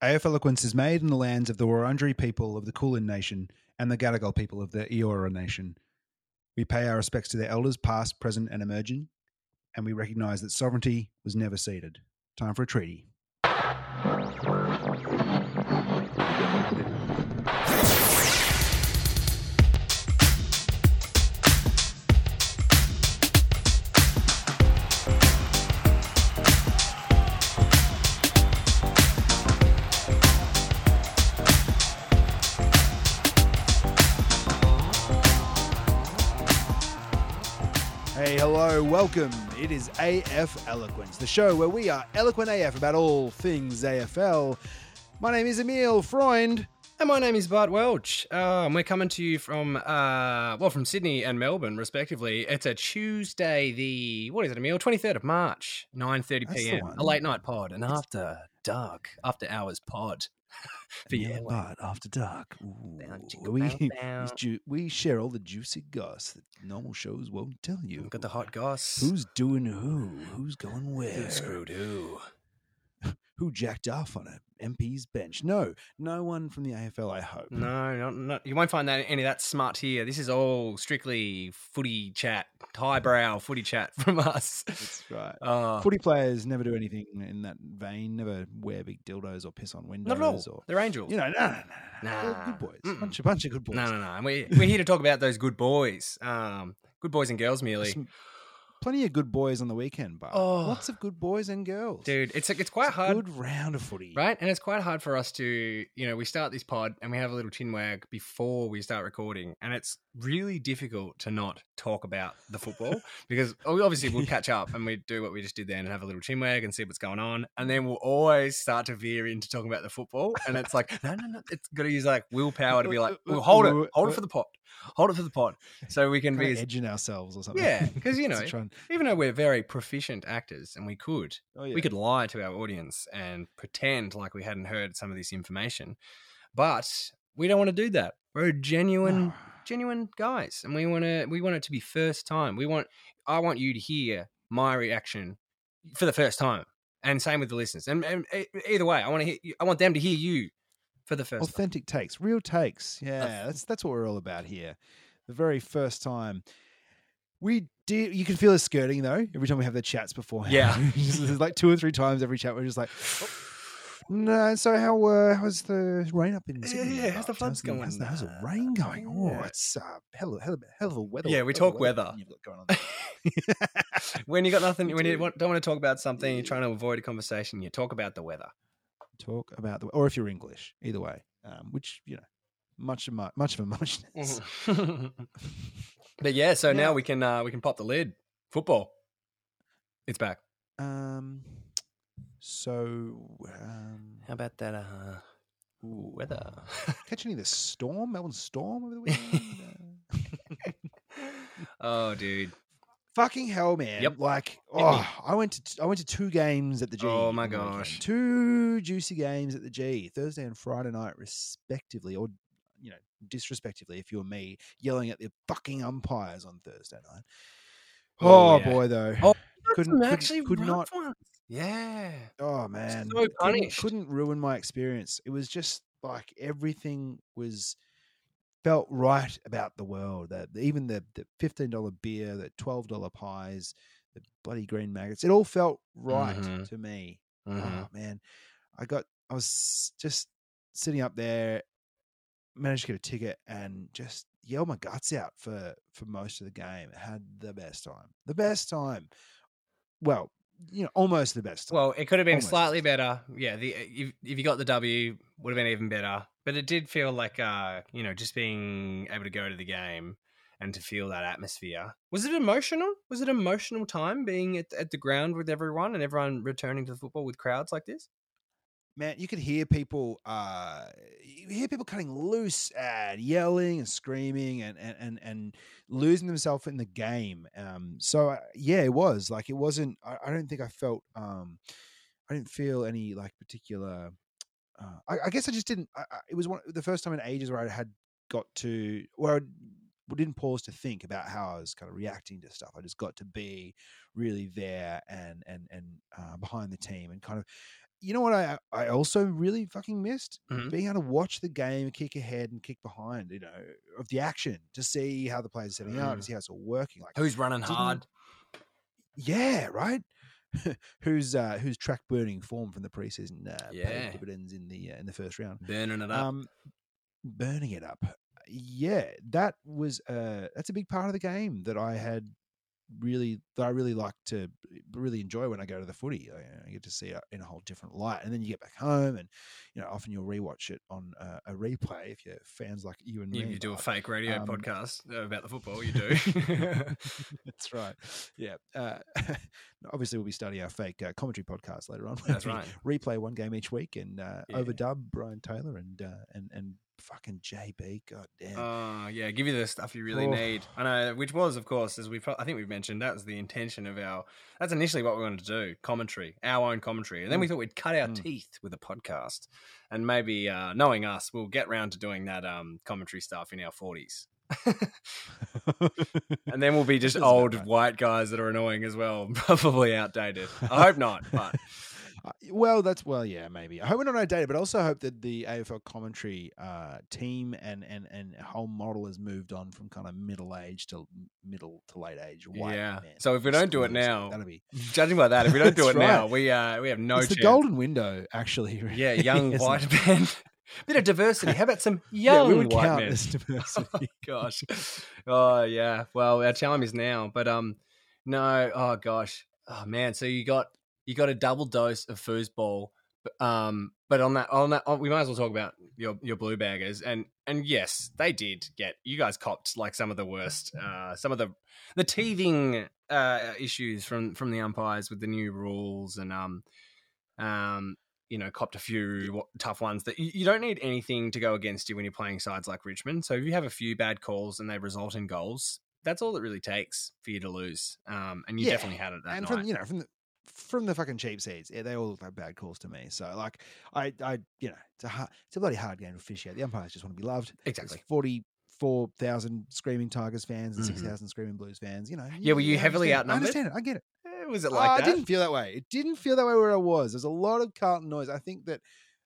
AF Eloquence is made in the lands of the Wurundjeri people of the Kulin Nation and the Gadigal people of the Eora Nation. We pay our respects to their elders, past, present, and emerging, and we recognise that sovereignty was never ceded. Time for a treaty. Welcome. It is AF Eloquence, the show where we are eloquent AF about all things AFL. My name is Emil Freund. And my name is Bart Welch. Uh, and we're coming to you from, uh, well, from Sydney and Melbourne, respectively. It's a Tuesday, the, what is it, Emil? 23rd of March, nine thirty p.m. A late night pod, an after dark, after hours pod. For Yeah, but after dark, ooh, we, bow, bow. it's ju- we share all the juicy goss that normal shows won't tell you. We've got the hot goss. Who's doing who? Who's going where? Who screwed who? Who jacked off on a MP's bench? No, no one from the AFL. I hope. No, not, not, you won't find that any of that smut here. This is all strictly footy chat, highbrow footy chat from us. That's right. Uh, Footy players never do anything in that vein. Never wear big dildos or piss on windows. not at all. Or They're angels. you know, no, no, no, no. Nah. good boys. Mm-mm. Bunch, a bunch of good boys. No, no, no. And we, we're here to talk about those good boys. Um, good boys and girls, merely. Some- plenty of good boys on the weekend, but Oh. lots of good boys and girls. Dude, it's it's quite hard, Good round of footy. right? And it's quite hard for us to, you know, we start this pod and we have a little chin wag before we start recording, and it's really difficult to not talk about the football because obviously we'll catch up and we do what we just did then and have a little chin wag and see what's going on, and then we'll always start to veer into talking about the football, and it's like no, no, no, it's got to use like willpower to be like, well, hold it, hold it for the pod, hold it for the pod, so we can be as edging ourselves or something. Yeah, because you know, and- even though we're very proficient actors and we could oh, yeah. we could lie to our audience and pretend like we hadn't heard some of this information but we don't want to do that we're genuine No. genuine guys and we want to we want it to be first time we want i want you to hear my reaction for the first time and same with the listeners and, and either way i want to hear i want them to hear you for the first time authentic takes, real takes. Yeah, that's that's what we're all about here. The very first time we did, you can feel us skirting though. Every time we have the chats beforehand, Yeah. Just- there's like two or three times every chat we're just like. "Oh, No, so how uh, how's the rain up in Sydney? Yeah, how's the Buck? floods the- going? How's the, how's the Uh, rain going? Oh, yeah. it's uh, hell, of- hell, hell of a weather. Yeah, we hell of a talk weather. you've got going on when you got nothing when you don't want to talk about something you're trying to avoid a conversation you talk about the weather talk about the, or if you're English, either way, um, which you know, much of mu- much of a muchness. but yeah, so now Now- we can uh, we can pop the lid. Football, it's back. Um, so um, How about that uh, ooh, weather? catch any of the storm, Melbourne storm over the weekend? Uh, oh, dude. Fucking hell, man! Yep. Like, oh, I went to I went to two games at the G. Oh, my on the weekend. gosh. two juicy games at the G, Thursday and Friday night, respectively, or you know, disrespectively, if you were me, yelling at the fucking umpires on Thursday night. Oh, Oh, yeah. boy, though, Oh, couldn't, actually could not ones. Yeah. Oh man, So couldn't, couldn't ruin my experience. It was just like everything was felt right about the world. That even the the fifteen dollar beer, the twelve dollar pies, the bloody green maggots, it all felt right Mhm. to me. Mhm. Oh man, I got I was just sitting up there, managed to get a ticket, and just yelled my guts out for for most of the game. Had the best time, the best time. Well, you know, almost the best. Well, it could have been Almost. slightly better. Yeah, the if, if you got the W, would have been even better. But it did feel like, uh, you know, just being able to go to the game and to feel that atmosphere. Was it emotional? Was it emotional time being at, at the ground with everyone and everyone returning to the football with crowds like this? Man, you could hear people uh you hear people cutting loose and yelling and screaming and and and, and losing themselves in the game. Um so uh, yeah, it was like it wasn't I, I don't think I felt um I didn't feel any like particular uh, I, I guess I just didn't I, it was one the first time in ages where I had got to where I didn't pause to think about how I was kind of reacting to stuff. I just got to be really there and and and uh, behind the team and kind of you know what I I also really fucking missed Mhm. being able to watch the game, kick ahead and kick behind. You know, of the action to see how the players are setting up, Mm. to see how it's all working. Like, Who's running hard? yeah, right. who's uh, who's track burning form from the preseason uh, Yeah. dividends in the uh, in the first round. Burning it up. Um, burning it up. Yeah, that was uh, that's a big part of the game that I had really that I really like to really enjoy when I go to the footy. I, get to see it in a whole different light, and then you get back home, and you know often you'll rewatch it on uh, a replay if you're fans like you and you, me. you do a fake radio um, podcast uh, about the football. You do. That's right. Yeah. Uh, obviously, we'll be starting our fake uh, commentary podcast later on. That's right. Replay one game each week and uh, Yeah. overdub Brian Taylor and uh, and and fucking JB. God damn. Oh yeah, give you the stuff you really Oh. need. I know, which was, of course, as we I think we've mentioned, that was the intention of our. That's initially what we wanted to do: commentary, our own commentary, and then we thought we'd cut our Mm. teeth with a podcast, and maybe uh, knowing us, we'll get round to doing that um, commentary stuff in our forties. And then we'll be just old white guys that are annoying as well, probably outdated. I hope not, but well, that's well, yeah, maybe. I hope we're not outdated, but I also hope that the AFL commentary uh, team and and and whole model has moved on from kind of middle age to middle to late age. White Yeah. men So if we don't do it now, that'll be judging by that, if we don't do it That's now, we uh, we have no it's chance. the golden window, actually. Yeah, young white it? men. Bit of diversity. How about some Yeah, young we would white count men? this diversity. gosh. Oh yeah. Well, our time is now, but um, no. Oh gosh. Oh man. So you got you got a double dose of foosball. but, Um, but on that, on that, on, we might as well talk about your your blue baggers, and and yes, they did get you guys copped like some of the worst, uh, some of the the teething uh issues from from the umpires with the new rules, and um, um, you know, copped a few tough ones that you, you don't need anything to go against you when you're playing sides like Richmond. So if you have a few bad calls and they result in goals, that's all it really takes for you to lose. Um, and you Yeah, definitely had it that and night. from you know from the from the fucking cheap seats, yeah, they all look like bad calls to me. So like, I I you know it's a hard, it's a bloody hard game to officiate. The umpires just want to be loved. exactly. Forty four thousand screaming Tigers fans and Mhm. six thousand screaming Blues fans. You know. Yeah, were you I heavily it. I understand it. I get it. Eh, Was it like I that? didn't feel that way. It didn't feel that way where I was. There's a lot of Carlton noise. I think that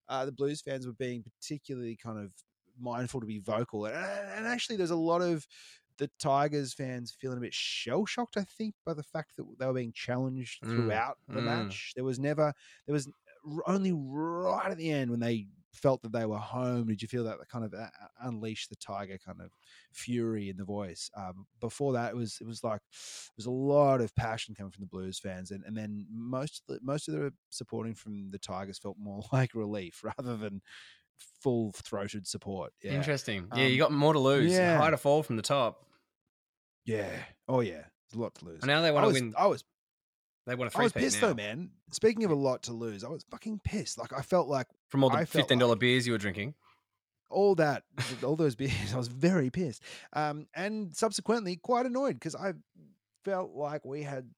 uh, the Blues fans were being particularly kind of mindful to be vocal, and, and actually, there's a lot of the Tigers fans feeling a bit shell shocked. I think by the fact that they were being challenged Mm, throughout the mm. match. There was never. There was only right at the end when they felt that they were home. Did you feel that kind of uh, unleash the tiger kind of fury in the voice? Um, before that, it was it was like there was a lot of passion coming from the Blues fans, and, and then most of the, most of the supporting from the Tigers felt more like relief rather than full throated support. Yeah, Interesting. Yeah, you Um, got more to lose. yeah. High to fall from the top. yeah, oh yeah, there's a lot to lose. And now they I want to was, win. I was They want a I was pissed now. though, man. Speaking of a lot to lose, I was fucking pissed. Like I felt like From all the fifteen dollar like- beers you were drinking. all that, all those beers, I was very pissed. Um, and subsequently quite annoyed because I felt like we had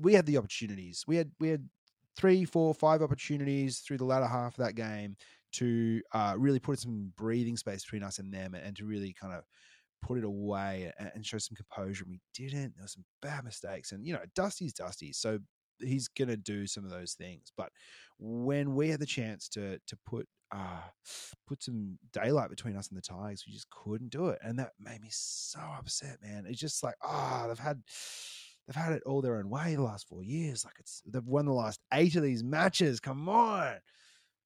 we had the opportunities. We had we had three, four, five opportunities through the latter half of that game to uh, really put some breathing space between us and them, and to really kind of put it away and, and show some composure. And we didn't. There were some bad mistakes, and you know, Dusty's Dusty, so he's gonna do some of those things. But when we had the chance to to put uh put some daylight between us and the Tigers, we just couldn't do it, and that made me so upset, man. It's just like ah, they've had they've had it all their own way the last four years. Like it's they've won the last eight of these matches. Come on,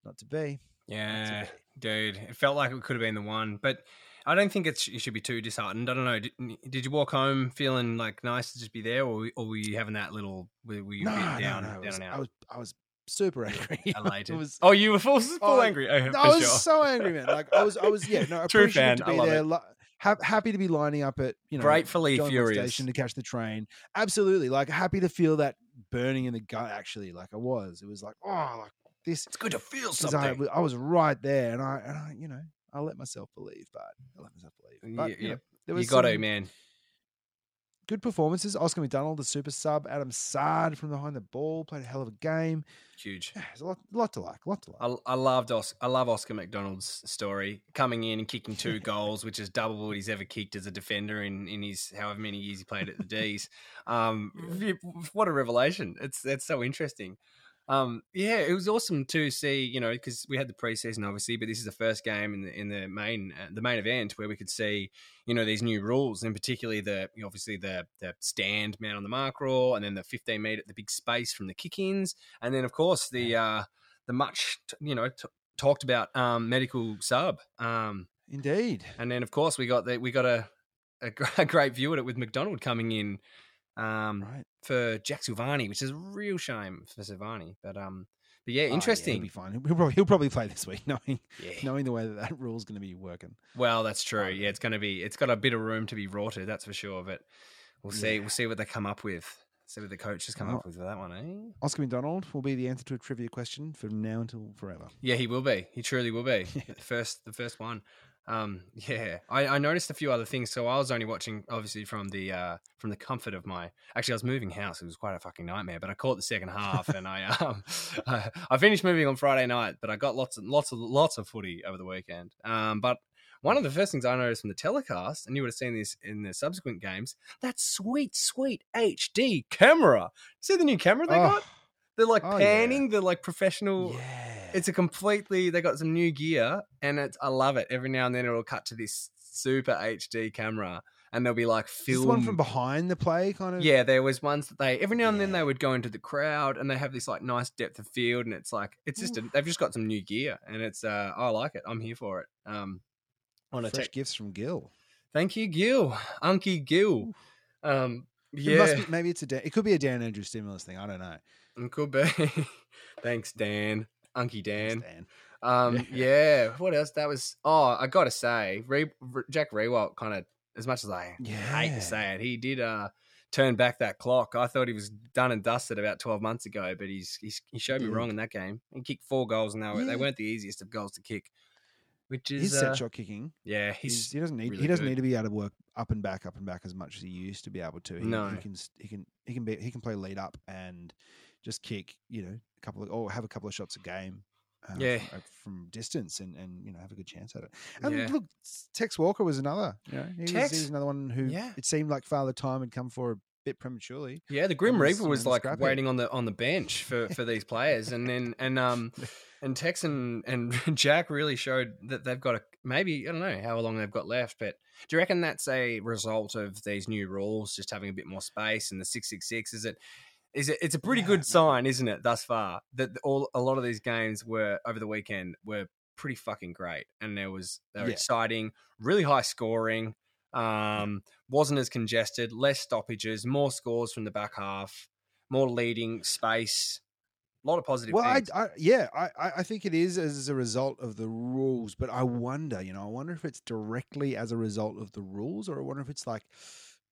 not to be. Yeah, dude. It felt like it could have been the one, but I don't think it's you should be too disheartened. I don't know. Did, did you walk home feeling like nice to just be there, or, or were you having that little? Were, were you No, no, down, no. down was- and I was I was super angry. I Elated. was oh, you were full, full Oh, angry. Oh, No, I was sure. so angry, man. Like I was, I was, yeah, no, True fan. to I be love there. it. Ha- happy to be lining up at you know Gratefully furious. station to catch the train. Absolutely, like happy to feel that burning in the gut. Actually, like I was. It was like oh, like this. It's good to feel I, something. was- I was right there, and I, and I, you know, I let myself believe, but I let myself believe. But Yeah, you, know, there you was got to, man. Good performances. Oscar McDonald, the super sub. Adam Saad from behind the ball played a hell of a game. Huge. Yeah, there's a lot, lot to like. Lot to like. I, I loved Os- I love Oscar McDonald's story coming in and kicking two goals, which is double what he's ever kicked as a defender in, in his however many years he played at the D's. Um, what a revelation! It's it's so interesting. Um, yeah, it was awesome to see, you know, because we had the preseason obviously, but this is the first game in the in the main uh, the main event where we could see, you know, these new rules, and particularly the obviously the the stand man on the mark rule, and then the 15 meter the big space from the kick-ins, and then of course the uh, the much you know t- talked about um, medical sub. Um, Indeed. and then of course we got the, we got a, a gr- a great view at it with McDonald coming in um, Right. for Jack Silvagni, which is a real shame for Silvagni. But um, but yeah, Oh, yeah, interesting. he'll be fine. He'll probably he'll probably play this week, knowing yeah. knowing the way that that rule's going to be working. Well, that's true. Oh, Yeah, it's going to be. It's got a bit of room to be rorted. That's for sure. But we'll see. Yeah. We'll see what they come up with. See what the coaches come Well, up with for that one, eh? Oscar McDonald will be the answer to a trivia question from now until forever. Yeah, he will be. He truly will be. The first, the first one. Um, yeah, I, I noticed a few other things. So I was only watching, obviously, from the uh, from the comfort of my. Actually, I was moving house. It was quite a fucking nightmare. But I caught the second half, and I um, I, I finished moving on Friday night. But I got lots and lots of lots of footy over the weekend. Um, but one of the first things I noticed from the telecast, and you would have seen this in the subsequent games, that sweet, sweet HD camera. See the new camera they got? They're like Oh, yeah. panning. They're like professional yeah. it's a completely they got some new gear and it's I love it. Every now and then it'll cut to this super HD camera and there'll be like film one from behind the play, kind of. Yeah, there was ones that they every now and then they would go into the crowd and they have this like nice depth of field and it's like it's just a, they've just got some new gear and it's uh I like it. I'm here for it. Um on a Fresh tech gifts from Gil. Thank you, Gil. Unky Gil. Um It yeah. must be, maybe it's a Dan, it could be a Dan Andrews stimulus thing. I don't know. It could be. Thanks, Dan. Unky Thanks, Dan. Dan. Um, Yeah. yeah. What else? That was. Oh, I gotta say, Re- Re- Jack Riewoldt kind of, as much as I hate to say it, he did uh turn back that clock. I thought he was done and dusted about twelve months ago, but he's, he's he showed me wrong in that game. He kicked four goals, and they, were, Yeah. they weren't the easiest of goals to kick. Which His is set uh, shot kicking. yeah, He's, he's he doesn't need really he doesn't good. need to be able to work up and back, up and back as much as he used to be able to. He, No. he can he can he can be he can play lead up and just kick. You know, a couple of or have a couple of shots a game. Uh, Yeah. from, uh, from distance and, and you know have a good chance at it. And Yeah. look, Tex Walker was another. You know, he was, he Tex? was another one who Yeah. it seemed like Father Time had come for a bit prematurely. Yeah, the Grim Reaper you was like waiting on the on the bench for for these players, and then and um and Tex and, and Jack really showed that they've got a maybe I don't know how long they've got left, but do you reckon that's a result of these new rules, just having a bit more space and the six six six? Is it? Is it? It's a pretty Yeah, good sign, isn't it? Thus far, that all a lot of these games were over the weekend were pretty fucking great, and there was they were Yeah. exciting, really high scoring. Um, wasn't as congested, less stoppages, more scores from the back half, more leading space. A lot of positive Well, I, things. I yeah, I, I I think it is as a result of the rules, but I wonder, you know, I wonder if it's directly as a result of the rules, or I wonder if it's like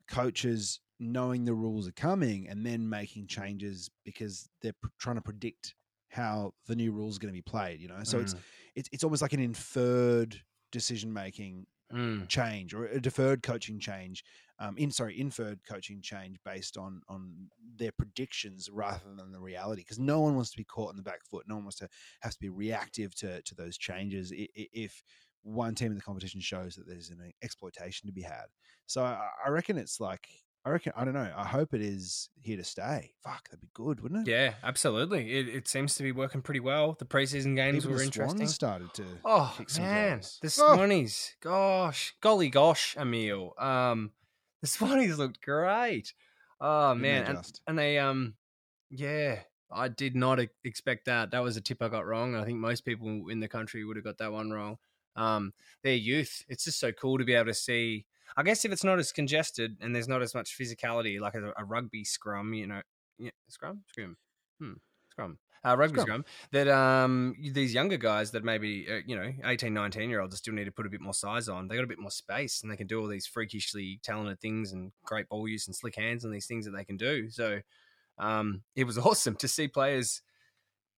coaches knowing the rules are coming and then making changes because they're pr- trying to predict how the new rules are going to be played. You know, so it's it's it's almost like an inferred decision making Mm, change or a deferred coaching change um in sorry inferred coaching change based on on their predictions rather than the reality because no one wants to be caught in the back foot. No one wants to have to be reactive to to those changes if one team in the competition shows that there's an exploitation to be had. So i, I reckon it's like i reckon i don't know i hope it is here to stay fuck that'd be good wouldn't it yeah, absolutely. It, it seems to be working pretty well. The preseason games Even were interesting. Swans started to Oh kick some man, goals. the Oh. Gosh, golly gosh, Emil. Um, the Swannies looked great. Oh Didn't man, and, and they um, yeah, I did not expect that. That was a tip I got wrong. I think most people in the country would have got that one wrong. Um, their youth, it's just so cool to be able to see. I guess if it's not as congested and there's not as much physicality, like a, a rugby scrum, you know, yeah, scrum, scrum, hmm, scrum, uh, rugby Scrum. scrum, that um these younger guys that maybe uh, you know 18 19 year olds still need to put a bit more size on. They got a bit more space and they can do all these freakishly talented things and great ball use and slick hands and these things that they can do. So um it was awesome to see players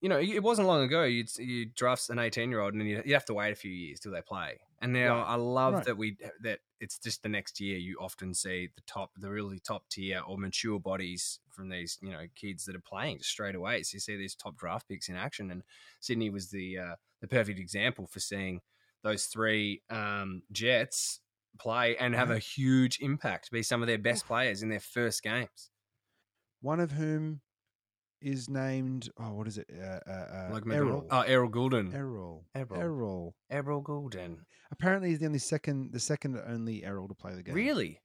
you know it wasn't long ago you'd you draft an 18 year old and you you have to wait a few years till they play and now Right. i love Right. that we that it's just the next year you often see the top the really top tier or mature bodies from these you know kids that are playing straight away so you see these top draft picks in action and sydney was the uh, the perfect example for seeing those three um, jets play and have a huge impact be some of their best players in their first games one of whom is named. Oh, what is it? Uh, uh, uh, Like Errol. Oh, Errol Gulden. Errol. Errol. Errol. Errol Gulden. Apparently, he's the only second, the second only Errol to play the game. Really?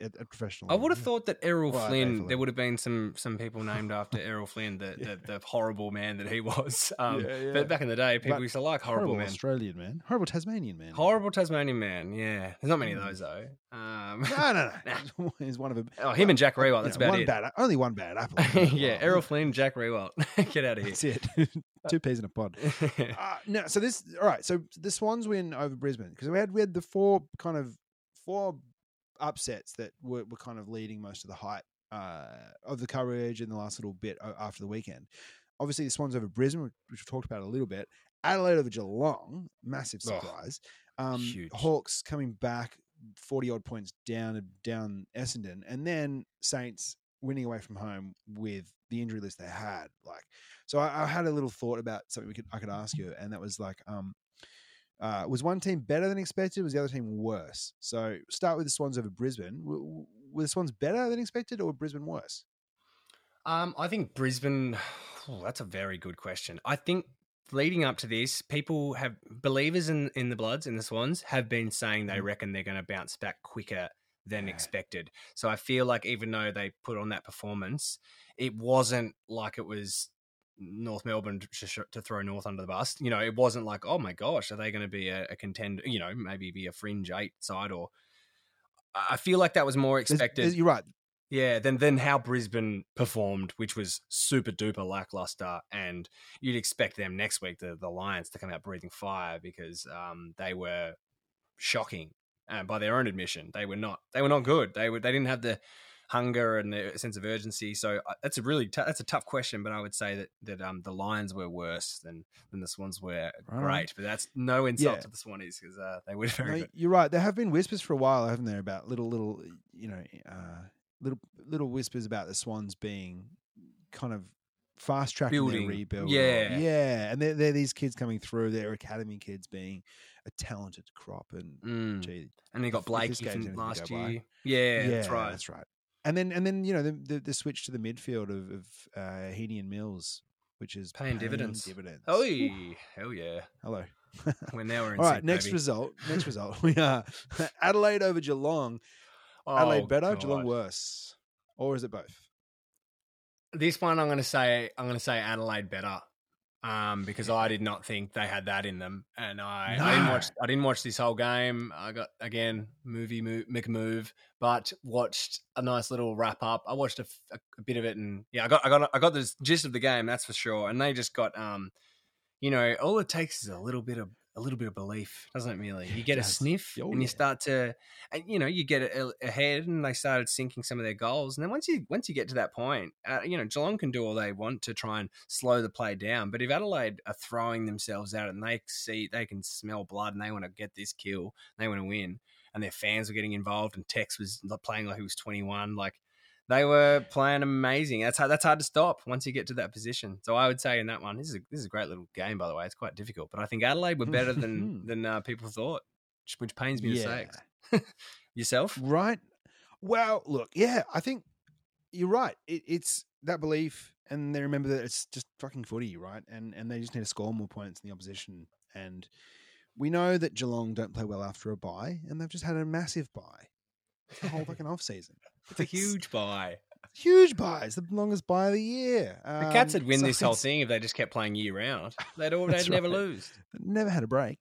At, at, professional. I would have thought that Errol Well, Flynn. There would have been some some people named after Errol Flynn, the, Yeah. the the horrible man that he was. Um, Yeah, yeah. But back in the day, people But used to like horrible, horrible men. Australian man, horrible Tasmanian man. Horrible Tasmanian man. Yeah, there's not many of those though. Um, No, no, no. He's one of them. oh, him and Jack Riewoldt. That's about one it. bad, only one bad apple. yeah, Errol Flynn, Jack Riewoldt. Get out of here. That's it. Two peas in a pod. Uh, no, so this all right. So the Swans win over Brisbane because we had we had the four kind of four upsets that were, were kind of leading most of the hype uh, of the coverage in the last little bit after the weekend. Obviously, the Swans over Brisbane, which we've talked about a little bit. Adelaide over Geelong, massive Oh, surprise. um, huge. Hawks coming back forty odd points down down Essendon, and then Saints winning away from home with the injury list they had. Like, so I, I had a little thought about something we could I could ask you, and that was like, um, uh, was one team better than expected? Was the other team worse? So start with the Swans over Brisbane. W- Were the Swans better than expected, or were Brisbane worse? Um, I think Brisbane. oh, that's a very good question. I think leading up to this, people have believers in in the Bloods in the Swans have been saying they Mhm. reckon they're going to bounce back quicker than Yeah. expected. So I feel like even though they put on that performance, it wasn't like it was North Melbourne to, sh- to throw North under the bus. You know, it wasn't like, oh my gosh, are they going to be a, a contender? You know, maybe be a fringe eight side or. I feel like that was more There's- expected. there's- you're right. Yeah, then then how Brisbane performed, which was super duper lackluster, and you'd expect them next week, the the Lions, to come out breathing fire because um, they were shocking uh, by their own admission. They were not they were not good. They were they didn't have the hunger and a sense of urgency. So uh, that's a really t- that's a tough question, but I would say that that um, the Lions were worse than than the Swans were Right. great. But that's no insult Yeah. to the Swannies because uh, they were very No, good. you're right. There have been whispers for a while, haven't there, about little, little, you know, uh, little, little whispers about the Swans being kind of fast tracking their rebuild. Yeah. yeah, and they're, they're these kids coming through. They're academy kids being a talented crop, and Mm. gee, And they got Blakey from last year. Yeah, that's right. That's right. And then, and then, you know, the the, the switch to the midfield of, of uh, Heaney and Mills, which is Paying dividends. Dividends. Oh, hell yeah. hello. When they were in All right, sync, next baby. result. Next result. We are Adelaide over Geelong. Adelaide Oh, better, Geelong worse, or is it both? This one, I'm going to say, I'm going to say Adelaide better, um, because I did not think they had that in them, and I, I didn't watch. I didn't watch this whole game. I got again movie move, make a move, but watched a nice little wrap up. I watched a bit of it, and yeah, I got, I got, I got the gist of the game. That's for sure. And they just got, um, you know, all it takes is a little bit of a little bit of belief, doesn't it? Really, you get a sniff, Oh, and you yeah. start to, and you know, you get ahead, and they started sinking some of their goals. And then once you once you get to that point, uh, you know, Geelong can do all they want to try and slow the play down. But if Adelaide are throwing themselves out and they see they can smell blood and they want to get this kill, they want to win, and their fans were getting involved, and Tex was playing like he was twenty one, like. They were playing amazing. That's hard, that's hard to stop once you get to that position. So I would say in that one, this is a, this is a great little game by the way. It's quite difficult, but I think Adelaide were better than than uh, people thought, which, which pains me to say. Yourself? Right. Well, look, yeah, I think you're right. It, it's that belief, and they remember that it's just fucking footy, right? And and they just need to score more points than the opposition. And we know that Geelong don't play well after a bye, and they've just had a massive bye. It's the whole fucking off season. It's a huge buy. huge buy. It's the longest buy of the year. The Cats Um, would win so this whole thing if they just kept playing year round. They'd all they'd never right. lose. never had a break.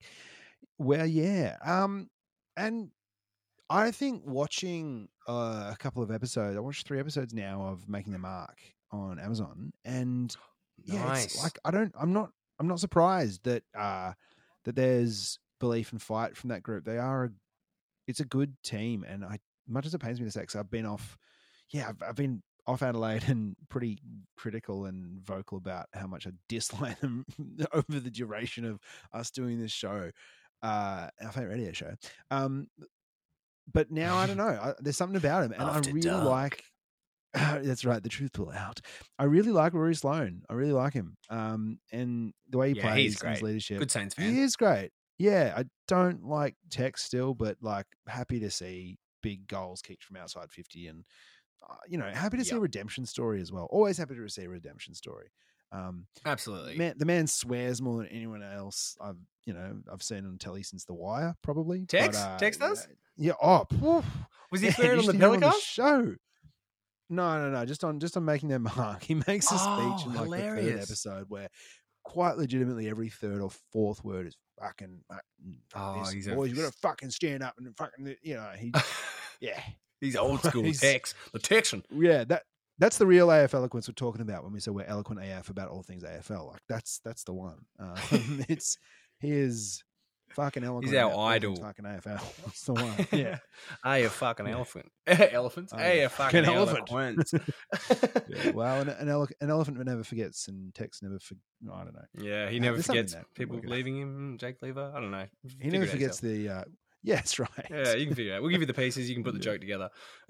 Well, yeah. Um, and I think watching uh, a couple of episodes, I watched three episodes now of Making the Mark on Amazon, and yeah, Nice. it's like I don't, I'm not, I'm not surprised that uh, that there's belief and fight from that group. They are, a, it's a good team, and I, much as it pains me to say, because I've been off, yeah, I've, I've been off Adelaide and pretty critical and vocal about how much I dislike them over the duration of us doing this show, uh, our favorite radio show. Um, but now I don't know. I, there's something about him, and I really dark. like. that's right. The truth will out. I really like Rory Sloane. I really like him. Um, and the way he Yeah, plays, his leadership. Good Saints fan. He is great. Yeah, I don't like tech still, but like happy to see big goals kicked from outside fifty and uh, you know, happy to see a redemption story as well. Always happy to see a redemption story. Um, Absolutely. man, the man swears more than anyone else I've you know I've seen on telly since The Wire, probably. text But, uh, Tex does? Yeah. Oh, poof. Was he Yeah, swearing on the hear show. No, no, no. Just on just on making their mark. He makes a Oh, speech in like the third episode where quite legitimately every third or fourth word is fucking. fuck Oh, this, he's a- boys, you got to fucking stand up and fucking. You know, he. Yeah, He's old school He's- Tex. The Texan. yeah. That that's the real AF eloquence we're talking about when we say we're eloquent AF about all things AFL. Like that's that's the one. Um, it's he is fucking eloquent. our about all things idol. Fucking AFL. That's the one. Yeah. Ah, you fucking Yeah. elephant. Elephants. Ah, Hey, you you fucking fucking elephant. elephant. yeah. Well, an, an, ele- an elephant never forgets, and Tex never. For, no, I don't know. Yeah, he Uh, never forgets people leaving him. Jake Lever. I don't know. He Figure never forgets yourself. the. Uh, yeah, that's right. Yeah, you can figure it out. We'll give you the pieces. You can put the joke together.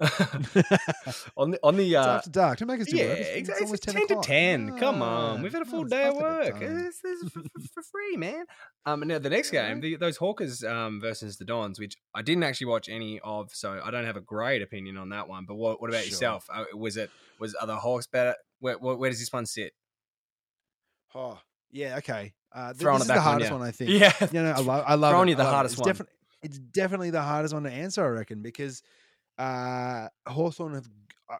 on the on the uh, after dark. Don't make us do yeah, work. It's, it's It's 10, 10 to o'clock. 10. Come on. We've had a full day of work. This, is for, free, man. Um, now, the next game, the, those Hawkers um, versus the Dons, which I didn't actually watch any of, so I don't have a great opinion on that one. But what, what about Sure. yourself? Uh, was it, was, are the Hawks better? Where, where, where does this one sit? Oh, yeah. Okay. Uh, th- this is the back on hardest one, I think. Yeah. Yeah, no, I love. I love Throwing it. you the it. hardest one. Definitely, it's definitely the hardest one to answer, I reckon, because uh, Hawthorn have. Uh,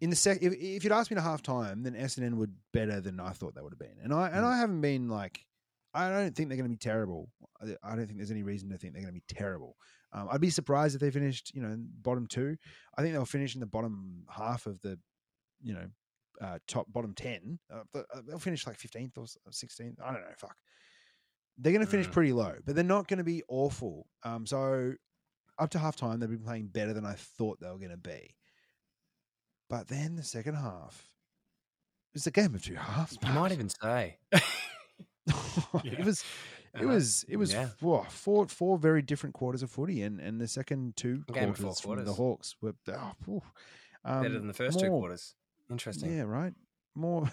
in the sec, if, if you'd asked me to half time, then Essendon would better than I thought they would have been, and I and Mm. I haven't been like, I don't think they're going to be terrible. I I don't think there's any reason to think they're going to be terrible. Um, I'd be surprised if they finished, you know, bottom two. I think they'll finish in the bottom half of the, you know, uh, top bottom ten. Uh, uh, they'll finish like fifteenth or sixteenth. I don't know. Fuck. They're going to finish Mm. pretty low, but they're not going to be awful. Um, so up to half time, they've been playing better than I thought they were going to be. But then the second half, it's a game of two halves. You might even say. it was it Uh, was it was yeah. four, four four very different quarters of footy, and and the second two game of quarters, four from the. Hawks were oh, phew. um, Better than the first two more- quarters. Interesting. Yeah, right. More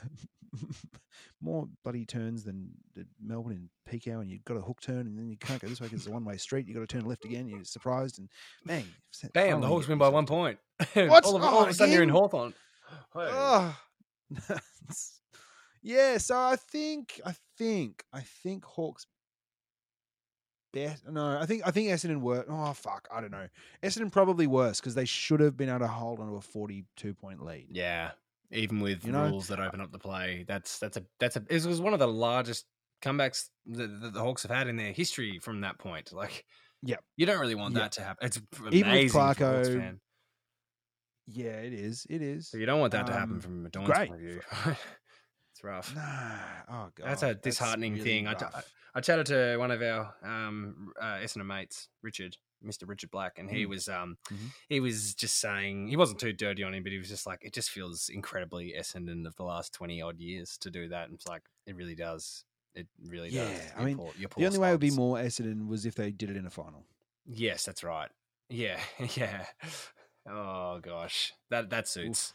more bloody turns than Melbourne and Pico, and you've got a hook turn, and then you can't go this way because it's a one way street. You have got to turn left again. You're surprised, and bang! Damn, the Hawks win by one point. What? all, of, Oh, all of a oh, sudden you're in? Hawthorn. Hey. Oh, yeah. So I think, I think, I think Hawks. Bet no, I think I think Essendon were. Oh fuck, I don't know. Essendon probably worse because they should have been able to hold onto a forty-two point lead. Yeah, even with You know? rules that open up the play, that's that's a that's a it was one of the largest comebacks that, that the Hawks have had in their history from that point. Like, Yep. you don't really want Yep. that to happen. It's Even with Clarko, fan. Yeah, it is. It is. So you don't want that to happen Um, from a great. point of view. it's rough. Nah. Oh god. That's a disheartening really thing. I. I chatted to one of our um, uh, Essendon mates, Richard, Mr. Richard Black, and he Mm. was um, Mhm. he was just saying he wasn't too dirty on him, but he was just like it just feels incredibly Essendon of the last twenty odd years to do that. And it's like it really does. It really does. Yeah, I Your mean, poor- the only way it would be more Essendon was if they did it in a final. Yes, that's right. Yeah, yeah. Oh gosh, that that suits.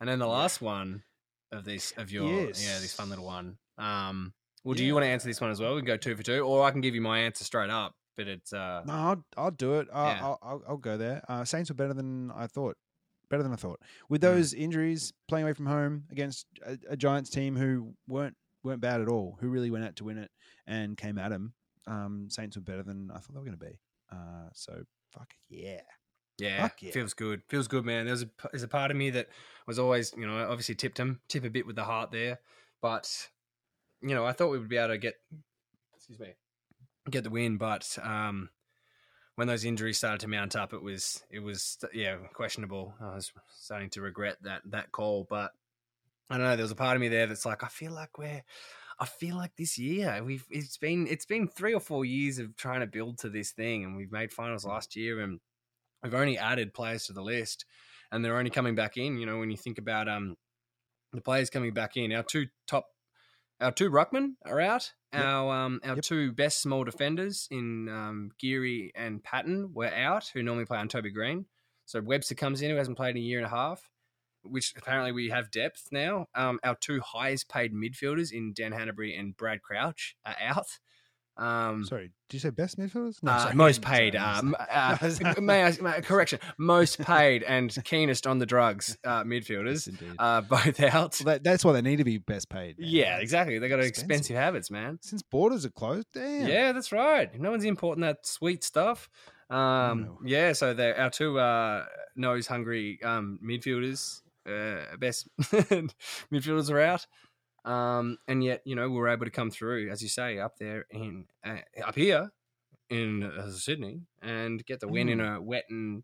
And then the Yeah. last one of this of your yeah this fun little one. Um, well, do you want to answer this one as well? We can go two for two, or I can give you my answer straight up. But it's uh, No, I'll, I'll do it. I'll, Yeah. I'll, I'll, I'll go there. Uh, Saints were better than I thought. Better than I thought. With Mm. those injuries, playing away from home against a, a Giants team who weren't weren't bad at all, who really went out to win it and came at them. Um, Saints were better than I thought they were going to be. Uh, so fuck yeah. Yeah, Fuck yeah. feels good. Feels good, man. There's a there's a part of me that was always, you know, obviously tipped him, tip a bit with the heart there, but you know, I thought we would be able to get, excuse me, get the win, but um, when those injuries started to mount up, it was it was yeah questionable. I was starting to regret that that call, but I don't know. There was a part of me there that's like, I feel like we're. I feel like this year we've it's been it's been three or four years of trying to build to this thing, and we've made finals last year, and we've only added players to the list, and they're only coming back in. You know, when you think about um the players coming back in, our two top, our two ruckmen are out. Yep. Our um our Yep. two best small defenders in um, Geary and Paton were out, who normally play on Toby Greene. So Webster comes in, who hasn't played in a year and a half. Which apparently we have depth now. Um, our two highest paid midfielders in Dan Hannebery and Brad Crouch are out. Um, Sorry, did you say best midfielders? uh, most paid. I Um, uh, may I, may, correction. Most paid and keenest on the drugs uh, Yes, midfielders, indeed. uh, both out. Well, that, that's why they need to be best paid. man. Yeah, exactly. They got Expensive. expensive habits, man. Since borders are closed, damn. Yeah, that's right. No one's importing that sweet stuff. Um, No. Yeah, so they're our two uh, nose hungry um, midfielders, uh, best midfielders are out. Um, and yet, you know, we were able to come through, as you say, up there in uh, up here in uh, Sydney and get the win in a wet and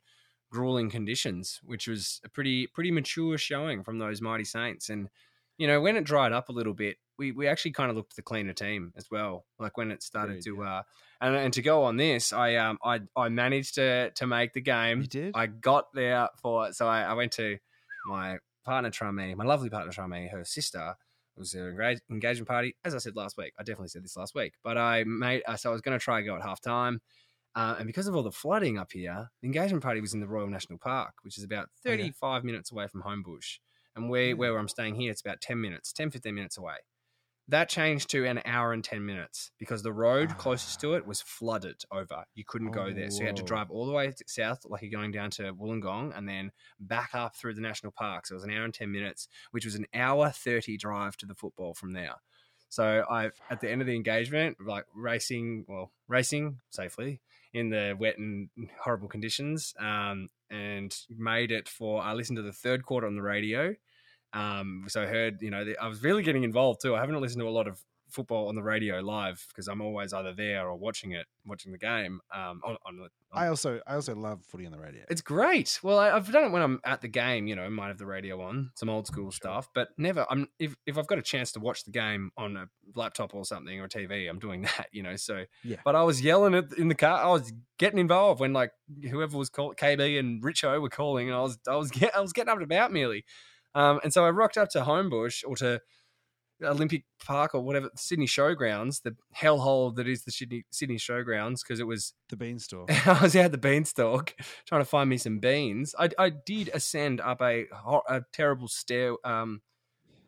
grueling conditions, which was a pretty pretty mature showing from those mighty Saints. And you know, when it dried up a little bit, we, we actually kind of looked the cleaner team as well. Like when it started Agreed, to uh, and and to go on this, I um I I managed to to make the game. You did? I got there for so I, I went to my partner Trami, my lovely partner Trami, her sister was an enga- engagement party. As I said last week, I definitely said this last week, but I made uh, so I was going to try and go at half time. Uh, and because of all the flooding up here, the engagement party was in the Royal National Park, which is about Okay. 35 minutes away from Homebush. And where, Yeah. where I'm staying here, it's about 10 minutes, 10, 15 minutes away. That changed to an hour and 10 minutes because the road closest to it was flooded over. You couldn't go Oh, there. So you had to drive all the way south, like you're going down to Wollongong, and then back up through the national park. So it was an hour and 10 minutes, which was an hour 30 drive to the football from there. So I, at the end of the engagement, like racing, well, racing safely in the wet and horrible conditions, um, and made it for. I listened to the third quarter on the radio, um, so I heard, you know, the, I was really getting involved too. I haven't listened to a lot of football on the radio live because I'm always either there or watching it, watching the game. Um, on, on, on I also I also love footy on the radio. it's great. Well, I, I've done it when I'm at the game. You know, might have the radio on, some old school stuff, but never. I'm if if I've got a chance to watch the game on a laptop or something or a TV, I'm doing that. You know, so Yeah. But I was yelling it in the car. I was getting involved when like whoever was called KB and Richo were calling, and I was I was get, I was getting up and about merely. Um, and so I rocked up to Homebush or to Olympic Park or whatever Sydney Showgrounds, the hellhole that is the Sydney Sydney Showgrounds, because it was the beanstalk. I was out the beanstalk trying to find me some beans. I, I did ascend up a, a terrible stair um,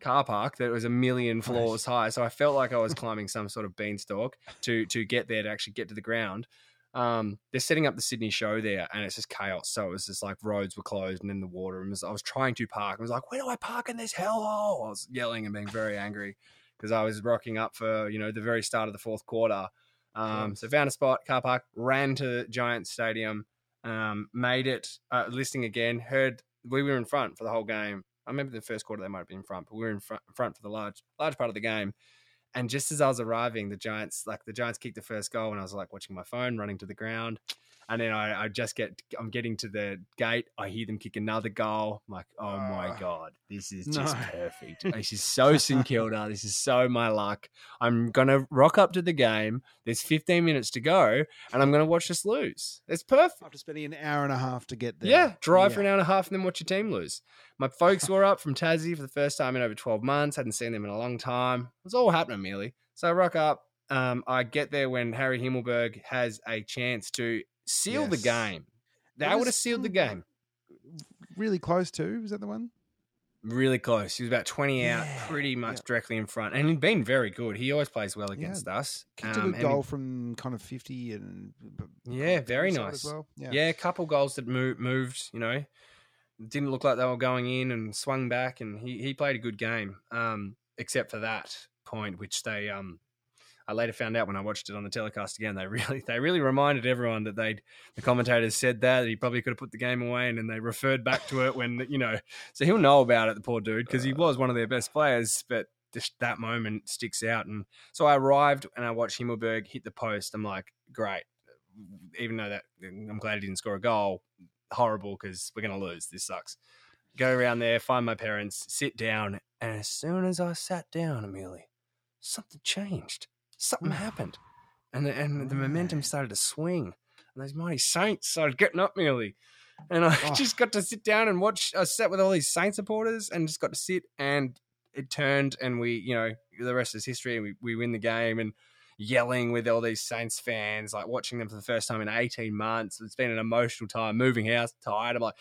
car park that was a million floors high, so I felt like I was climbing some sort of beanstalk to to get there to actually get to the ground. Um, they're setting up the Sydney show there, and it's just chaos. So it was just like roads were closed and in the water. And was, I was trying to park. I was like, "Where do I park in this hellhole?" I was yelling and being very angry because I was rocking up for you know the very start of the fourth quarter. Um, so found a spot, car park, ran to Giants Stadium, um, made it. Uh, listening again, heard we were in front for the whole game. I remember the first quarter they might have been in front, but we were in front, front for the large large part of the game. And just as I was arriving, the Giants like the Giants kicked the first goal, and I was like watching my phone, running to the ground. And then I, I just get, I'm getting to the gate. I hear them kick another goal. I'm like, oh my Ah. god, this is just No. perfect. This is so St Kilda. This is so my luck. I'm gonna rock up to the game. There's 15 minutes to go, and I'm gonna watch us lose. It's perfect. After spending an hour and a half to get there. Yeah, drive for an hour and a half and then watch your team lose. My folks were up from Tassie for the first time in over 12 months. Hadn't seen them in a long time. It was all happening merely. So I rock up. Um, I get there when Harry Himmelberg has a chance to seal the game. They It would have sealed the game. Really close to. Was that the one? Really close. He was about 20 out, Yeah, pretty much yeah. directly in front. And he'd been very good. He always plays well against us. Kicked a Um, good and he- goal from kind of 50 and Yeah, very nice. Well. Yeah. Yeah, a couple goals that moved, moved, you know, didn't look like they were going in and swung back, and he, he played a good game, um, except for that point, which they um, I later found out when I watched it on the telecast again. They really they really reminded everyone that they'd the commentators said that, that he probably could have put the game away, and then they referred back to it when you know, so he'll know about it, the poor dude, because he uh. was one of their best players, but. Just that moment sticks out, and so I arrived and I watched Himmelberg hit the post. I'm like, great, even though that I'm glad he didn't score a goal. Horrible because we're gonna lose. This sucks. Go around there, find my parents, sit down, and as soon as I sat down, Amelia, something changed. Something hmm. happened, and the, and the oh, momentum started to swing, and those mighty Saints started getting up, Amelia. And I Oh. just got to sit down and watch. I sat with all these Saint supporters and just got to sit, and it turned, and we, you know, the rest is history. And we we win the game, and yelling with all these Saints fans, like watching them for the first time in 18 months. It's been an emotional time, moving house, tired. I'm like,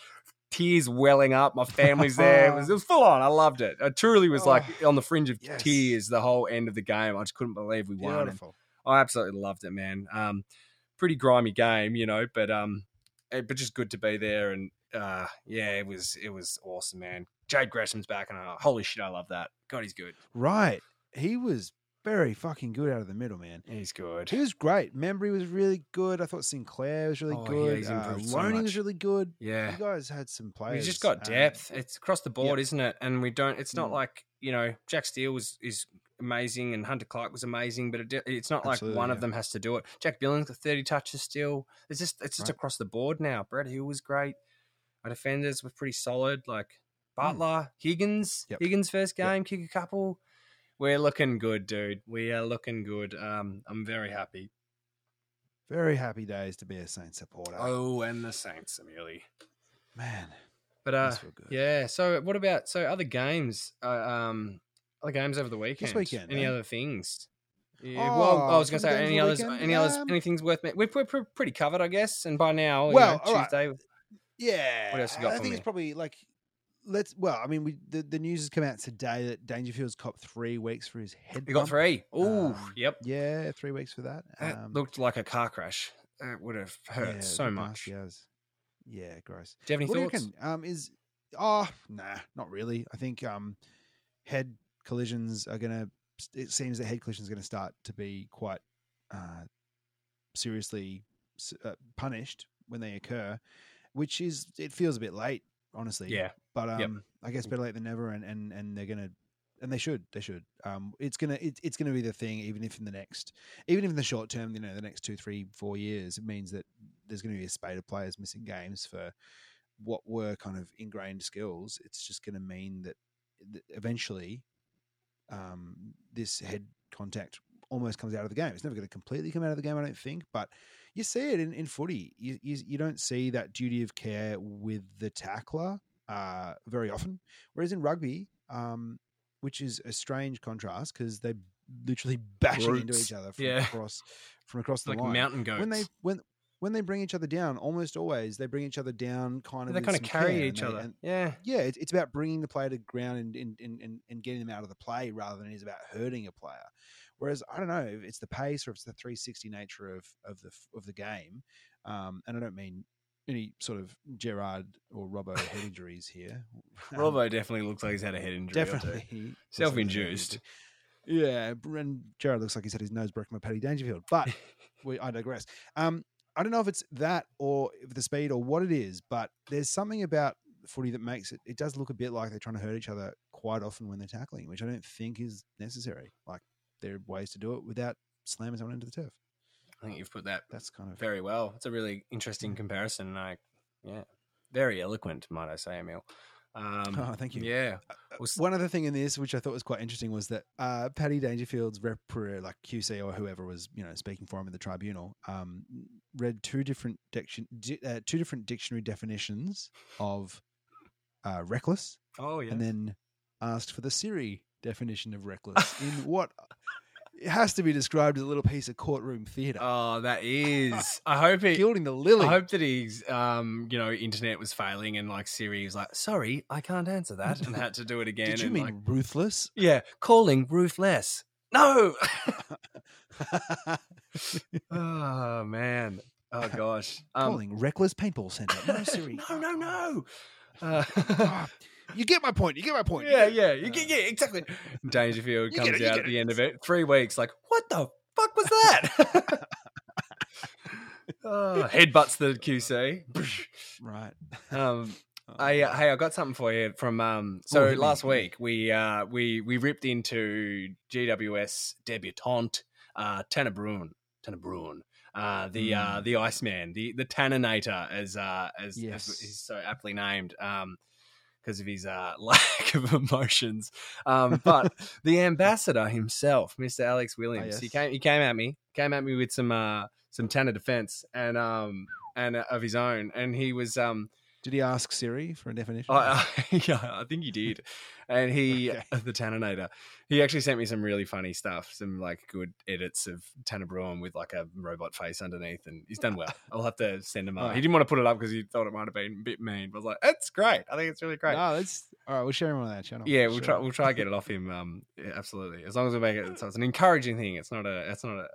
tears welling up. My family's there. It was, it was full on. I loved it. I truly was like on the fringe of yes. tears the whole end of the game. I just couldn't believe we won. Beautiful. I absolutely loved it, man. Um, pretty grimy game, you know, but um, eh, but just good to be there, and uh, yeah, it was it was awesome, man. Jade Gresham's back, and uh, holy shit, I love that. God, he's good. Right. He was very fucking good out of the middle, man. He's good. He was great. Membrey was really good. I thought Sinclair was really Oh, yeah, good. he's uh, so was really good. Yeah, You guys had some players. we just got um, depth. it's across the board, yeah. isn't it? And we don't. It's not Mm. like you know, Jack Steele was is amazing, and Hunter Clark was amazing, but it, it's not like Absolutely, one yeah. of them has to do it. Jack Billings got thirty touches still. It's just it's just Right. across the board now. Brett Hill was great. Our defenders were pretty solid. Like Butler, Higgins, Hmm. Yep. Higgins first Yep. game, kick a couple. We're looking good, dude. We are looking good. Um, I'm very happy. Very happy days to be a Saints supporter. Oh, and the Saints, Amelie. man, But uh, yeah. So what about so other games? Uh, um, other games over the weekend. This weekend, Any eh? other things? Yeah, well, I Oh, was going to say any others. weekend? Any others? Um, Anything's worth? me- We're, we're pretty covered, I guess. And by now, you Well, know, all right. Tuesday. Yeah. What else you got I think me? it's probably like let's. Well, I mean, we the, the news has come out today that Dangerfield's copped three weeks for his head. He got three. Ooh, Um, yep. Yeah, three weeks for that. That Um, looked like a car crash. That would have hurt yeah, so much. Yeah, gross. Do you have any what thoughts? Um, is oh nah, not really. I think um, head collisions are gonna. It seems that head collisions are gonna start to be quite uh, seriously uh, punished when they occur, which is it feels a bit late, honestly. Yeah. But um, Yep. I guess better late than never, and and and they're gonna. And they should, they should. Um, it's gonna, it, it's gonna be the thing, even if in the next, even if in the short term, you know, the next two, three, four years, it means that there's to be a spate of players missing games for what were kind of ingrained skills. It's just to mean that that eventually um, this head contact almost comes out of the game. It's never going to completely come out of the game, I don't think, but you see it in, in footy. You, you, you don't see that duty of care with the tackler uh, very often. Whereas in rugby, um, which is a strange contrast because they literally bashing into each other from Yeah. across from across the Like line mountain goats. when they when when they bring each other down, almost always they bring each other down kind of. they kind of carry each they- other. and- yeah. yeah, it's, it's about bringing the player to ground and, and, and, and, and getting them out of the play rather than it is about hurting a player. Whereas I don't know if it's the pace or if it's the 360 nature of of the of the game, um, and I don't mean any sort of Gerard or Robbo head injuries here. Um, Robbo definitely looks like he's had a head injury. definitely looks like he's had a head Self-induced. Yeah, and Jared looks like he's had his nose broken by Paddy Dangerfield. But we, I digress. Um, I don't know if it's that or if the speed or what it is, but there's something about footy that makes it. It does look a bit like they're trying to hurt each other quite often when they're tackling, which I don't think is necessary. Like there are ways to do it without slamming someone into the turf. I think you've put that That's kind of very well. It's a really interesting comparison. Like, yeah, very eloquent, might I say, Emil. Um, Oh, thank you. Yeah, Uh, Well, One other thing in this, which I thought was quite interesting, was that uh, Paddy Dangerfield's rep, like QC or whoever was, you know, speaking for him in the tribunal, um, read two different diction, di- uh, two different dictionary definitions of uh, reckless, oh yeah. and then asked for the Siri definition of reckless in what it has to be described as a little piece of courtroom theatre, oh, that is. I hope he. gilding the lily. I hope that he's, um, you know, internet was failing and like Siri was like, "Sorry, I can't answer that," and had to do it again. Did you and, mean like, ruthless? yeah, calling ruthless. No. oh man. Oh gosh. Um, Calling reckless paintball centre. No, Siri. no, no, no. Uh, Ah, you get my point. You get my point. yeah, yeah, you Uh, get, yeah, exactly. Dangerfield You comes it, out at the end of it. Three weeks, like, what the fuck was that? oh, headbutts the QC. Right. um, I, uh, hey, I got something for you from um. So me, last week we uh we we ripped into GWS debutante uh Tanner Bruhn, Tanner Bruhn, uh the uh Mm. the Iceman, the the Tanninator as uh as, Yes. as he's so aptly named um because of his uh lack of emotions. Um, but the ambassador himself, Mr. Alex Williams, he yes. came he came at me, came at me with some uh some Tanner defense and um and uh, of his own, and he was um Did he ask Siri for a definition? I, yeah, I think he did. And he, Okay. the Tanninator, he actually sent me some really funny stuff, some like good edits of Tanner Bruhn with like a robot face underneath, and he's done well. I'll have to send him up. He didn't want to put it up because he thought it might have been a bit mean. But I was like, it's great. I think it's really great. No, that's all right. We'll share him on that channel. yeah, we'll Sure. try. We'll try to get it off him. Um, yeah, absolutely. As long as we make it, so it's an encouraging thing. It's not a. It's not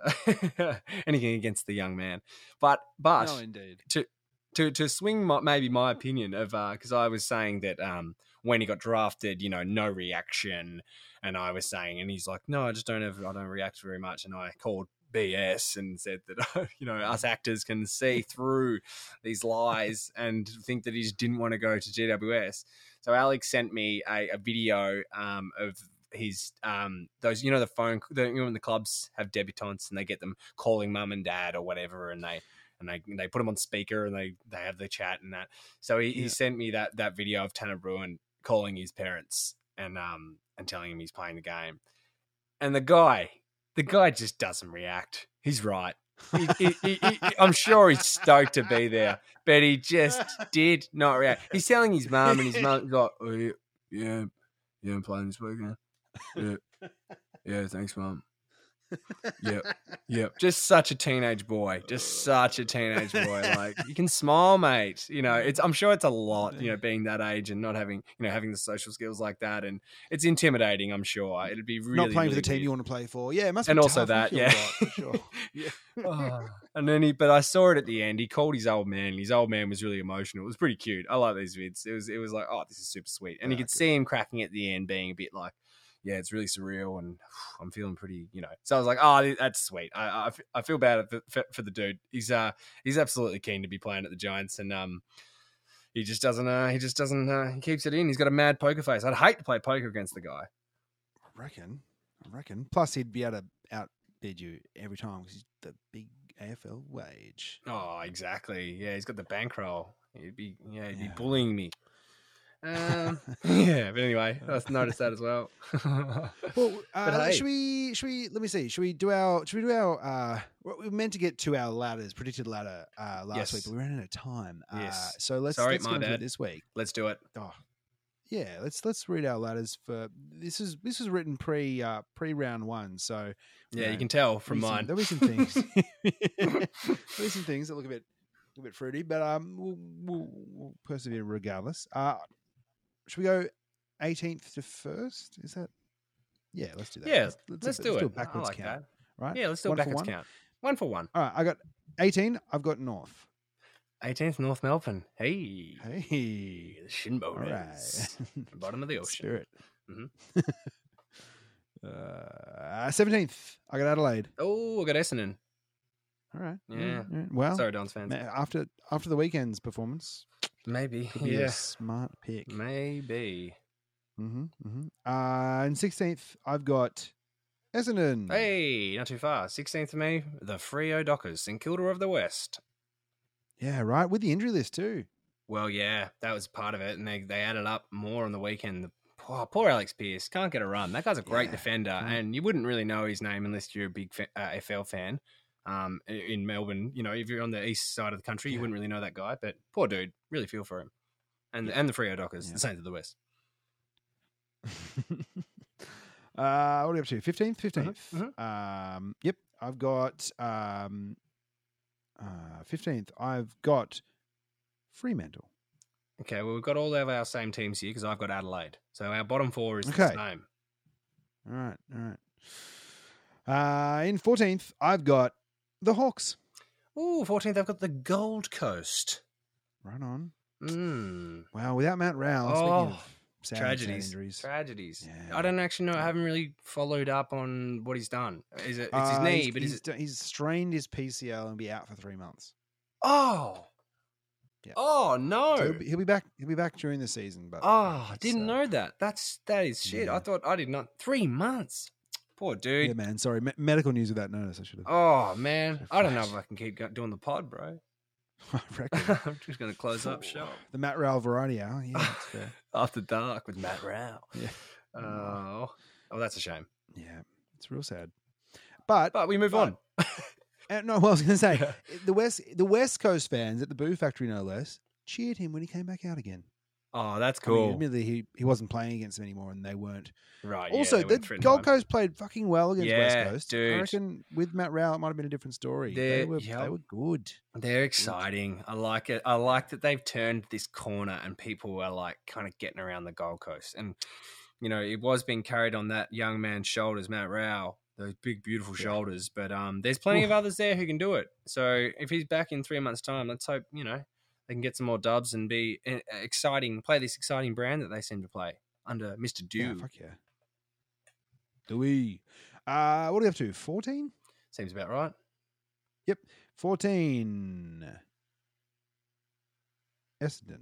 a anything against the young man, but but No, indeed. to to to swing my, maybe my opinion of because I was saying that um when he got drafted, you know, no reaction, and I was saying, and he's like, no, I just don't have, I don't react very much, and I called BS and said that you know us actors can see through these lies and think that he just didn't want to go to GWS. So Alex sent me a, a video um of his um those you know the phone the, you know when the clubs have debutantes and they get them calling mum and dad or whatever and they and they they put him on speaker and they they have the chat and that. So he, he sent me that that video of Tanner Bruhn calling his parents and um and telling him he's playing the game. And the guy, the guy just doesn't react. He's right. He, he, he, I'm sure he's stoked to be there, but he just did not react. He's telling his mum, and his mum's like, oh, yeah, yeah, yeah, I'm playing this weekend. Yeah, yeah, thanks, mum. Yep. Yep. Just such a teenage boy. Just such a teenage boy. Like you can smile, mate. You know, it's I'm sure it's a lot, you know, being that age and not having, you know, having the social skills like that. And it's intimidating, I'm sure. It'd be really Not playing for the team weird. you want to play for. Yeah, it must And be also that, yeah. feel right, for sure. Yeah. Oh. and then he, but I saw it at the end. He called his old man. His old man was really emotional. It was pretty cute. I like these vids. It was, it was like, oh, this is super sweet. And you Ah, could good. see him cracking at the end, being a bit like, yeah, it's really surreal, and I'm feeling pretty, you know. So I was like, oh, that's sweet. I I feel bad for, for, for the dude. He's, uh, he's absolutely keen to be playing at the Giants, and um, he just doesn't, uh, he just doesn't, uh, he keeps it in. He's got a mad poker face. I'd hate to play poker against the guy. I reckon. I reckon. Plus, he'd be able to outbid you every time because he's the big AFL wage. Oh, exactly. Yeah, he's got the bankroll. He'd be yeah, he'd Yeah. be bullying me. Um, yeah, but anyway, I've noticed that as well. Well, uh, hey. should we? Should we? Let me see. Should we do our? Should we do our? Uh, we were meant to get to our ladders, predicted ladder uh, last Yes. week, but we ran out of time. Uh, Yes. So let's Sorry, let's my it bad. this week. Let's do it. Oh, yeah. Let's let's read our ladders for this is this was written pre uh, pre round one. So Yeah, know, you can tell from mine. some- There'll be some things. there'll be some things that look a bit a bit fruity, but um, we'll, we'll, we'll persevere regardless. Uh, should we go 18th to first? Is that? Yeah, let's do that. Yeah, let's, let's a- do do a it. Backwards like count, that. right? Yeah, let's do a One backwards one? count. One for one. All right, I got 18. I've got North. 18th North Melbourne. Hey, Hey, the all right. boners. Bottom of the ocean. Spirit. Mhm. uh, 17th, I got Adelaide. Oh, I got Essendon. All right. Yeah. right, all right. Well, Sorry, Don's fans. after after the weekend's performance, Maybe. could be Yeah. a smart pick. Maybe. Mm-hmm, mm-hmm. Uh, and 16th, I've got Essendon. Hey, not too far. 16th of May, the Freo Dockers, St Kilda of the West. Yeah, right. With the injury list too. Well, yeah, that was part of it, and they, they added up more on the weekend. The, poor, poor Alex Pearce can't get a run. That guy's a great Yeah, defender, right. and you wouldn't really know his name unless you're a big fa- uh, FL fan. Um, in Melbourne, you know, if you're on the east side of the country, you wouldn't really know that guy. But poor dude, really feel for him, and and the Freo Dockers, Yeah. the Saints of the West. uh, what are we up to? 15th? 15th. mhm. Um, yep. I've got um, uh, 15th. I've got Fremantle. Okay, well, we've got all of our same teams here because I've got Adelaide. So our bottom four is the Okay. same. All right. All right. Uh, in 14th, I've got the Hawks. Ooh, 14th, I've got the Gold Coast. Right on. Mm. Wow, without Matt Rowell, speaking Oh, of sad, sad tragedies. injuries. Tragedies. Yeah. I don't actually know. I haven't really followed up on what he's done. Is it? It's his Uh, knee, he's, but he's, it? he's strained his PCL and be out for three months. Oh. Yeah. Oh no. So he'll, be, he'll be back. He'll be back during the season. But oh, I didn't know that. That's that is shit. Yeah. I thought I did not. Three months. Poor dude. Yeah, man. Sorry, me- medical news without notice. I should have. Oh man, I don't know if I can keep go- doing the pod, bro. I reckon. I'm just gonna close up shop the Matt Rowell variety hour. Yeah, that's fair. after dark with Matt Rowell. Yeah. Oh, oh, that's a shame. Yeah, it's real sad. But, But we move on. uh, no, what I was going to say, Yeah. the West, the West Coast fans at the Boo Factory, no less, cheered him when he came back out again. Oh, that's I mean, cool. admittedly, he, he wasn't playing against them anymore, and they weren't. right. also, they the went three and Gold. Coast played fucking well against Yeah, West Coast. I reckon with Matt Rowell, it might have been a different story. They They're- were, they were good. They're exciting. I like it. I like that they've turned this corner and people are like kind of getting around the Gold Coast. And, you know, it was being carried on that young man's shoulders, Matt Rowell, those big, beautiful Yeah. shoulders. But um, there's plenty of others there who can do it. So if he's back in three months' time, let's hope, you know, they can get some more dubs and be uh, exciting, play this exciting brand that they seem to play under Mr. Yeah, fuck yeah. Do we? Uh, what are we up to? 14? Seems about right. Yep. 14. Essendon.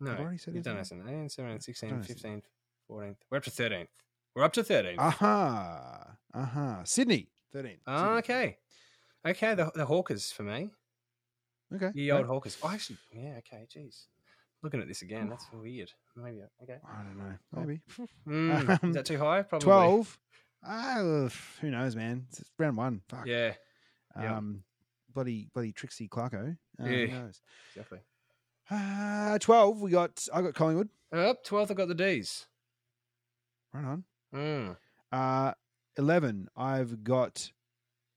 No, I've already said you've done Essendon. Essendon. 18, 17, 16, 15, 14th. We're up to 13th. We're up to 13th. Aha. Aha. Sydney. 13. Ah, Sydney. okay. Okay, the the Hawkers for me. Okay. Ye right. old Hawkers. Oh, actually, yeah, okay, jeez. Looking at this again, that's weird. Maybe, okay. I don't know. Oh. Maybe. Mm, Um, is that too high? Probably. 12. Ah, who knows, man? It's round one. Fuck. Yeah. Um, bloody, bloody Trixie Clarko. Uh, Yeah. Who knows? exactly. Uh, 12. We got, I got Collingwood. Up, 12th, I got the D's. Right on. Mm. Uh, 11. I've got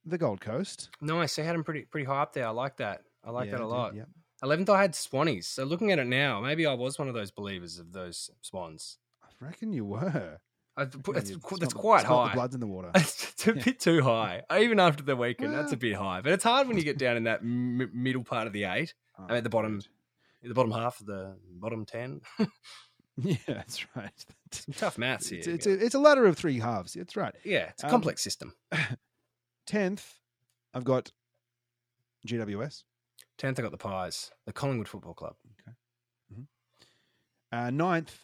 the Gold Coast. Nice. They had them pretty pretty high up there. I like that. I like Yeah, that a lot. Yep. 11th, I had Swannies. So looking at it now, maybe I was one of those believers of those Swans. I reckon you were. I, you that's quite high. The blood's in the water. It's, it's a Yeah. bit too high. Even after the weekend, that's a bit high. But it's hard when you get down in that m- middle part of the eight, Oh, at the bottom. the bottom half of the bottom ten. Yeah, that's right. Some tough maths here. It's, it's, a, it's a ladder of three halves. That's right. yeah, it's a um, complex system. Tenth, I've got GWS. Tenth, I got the Pies, the Collingwood Football Club. Uh, ninth,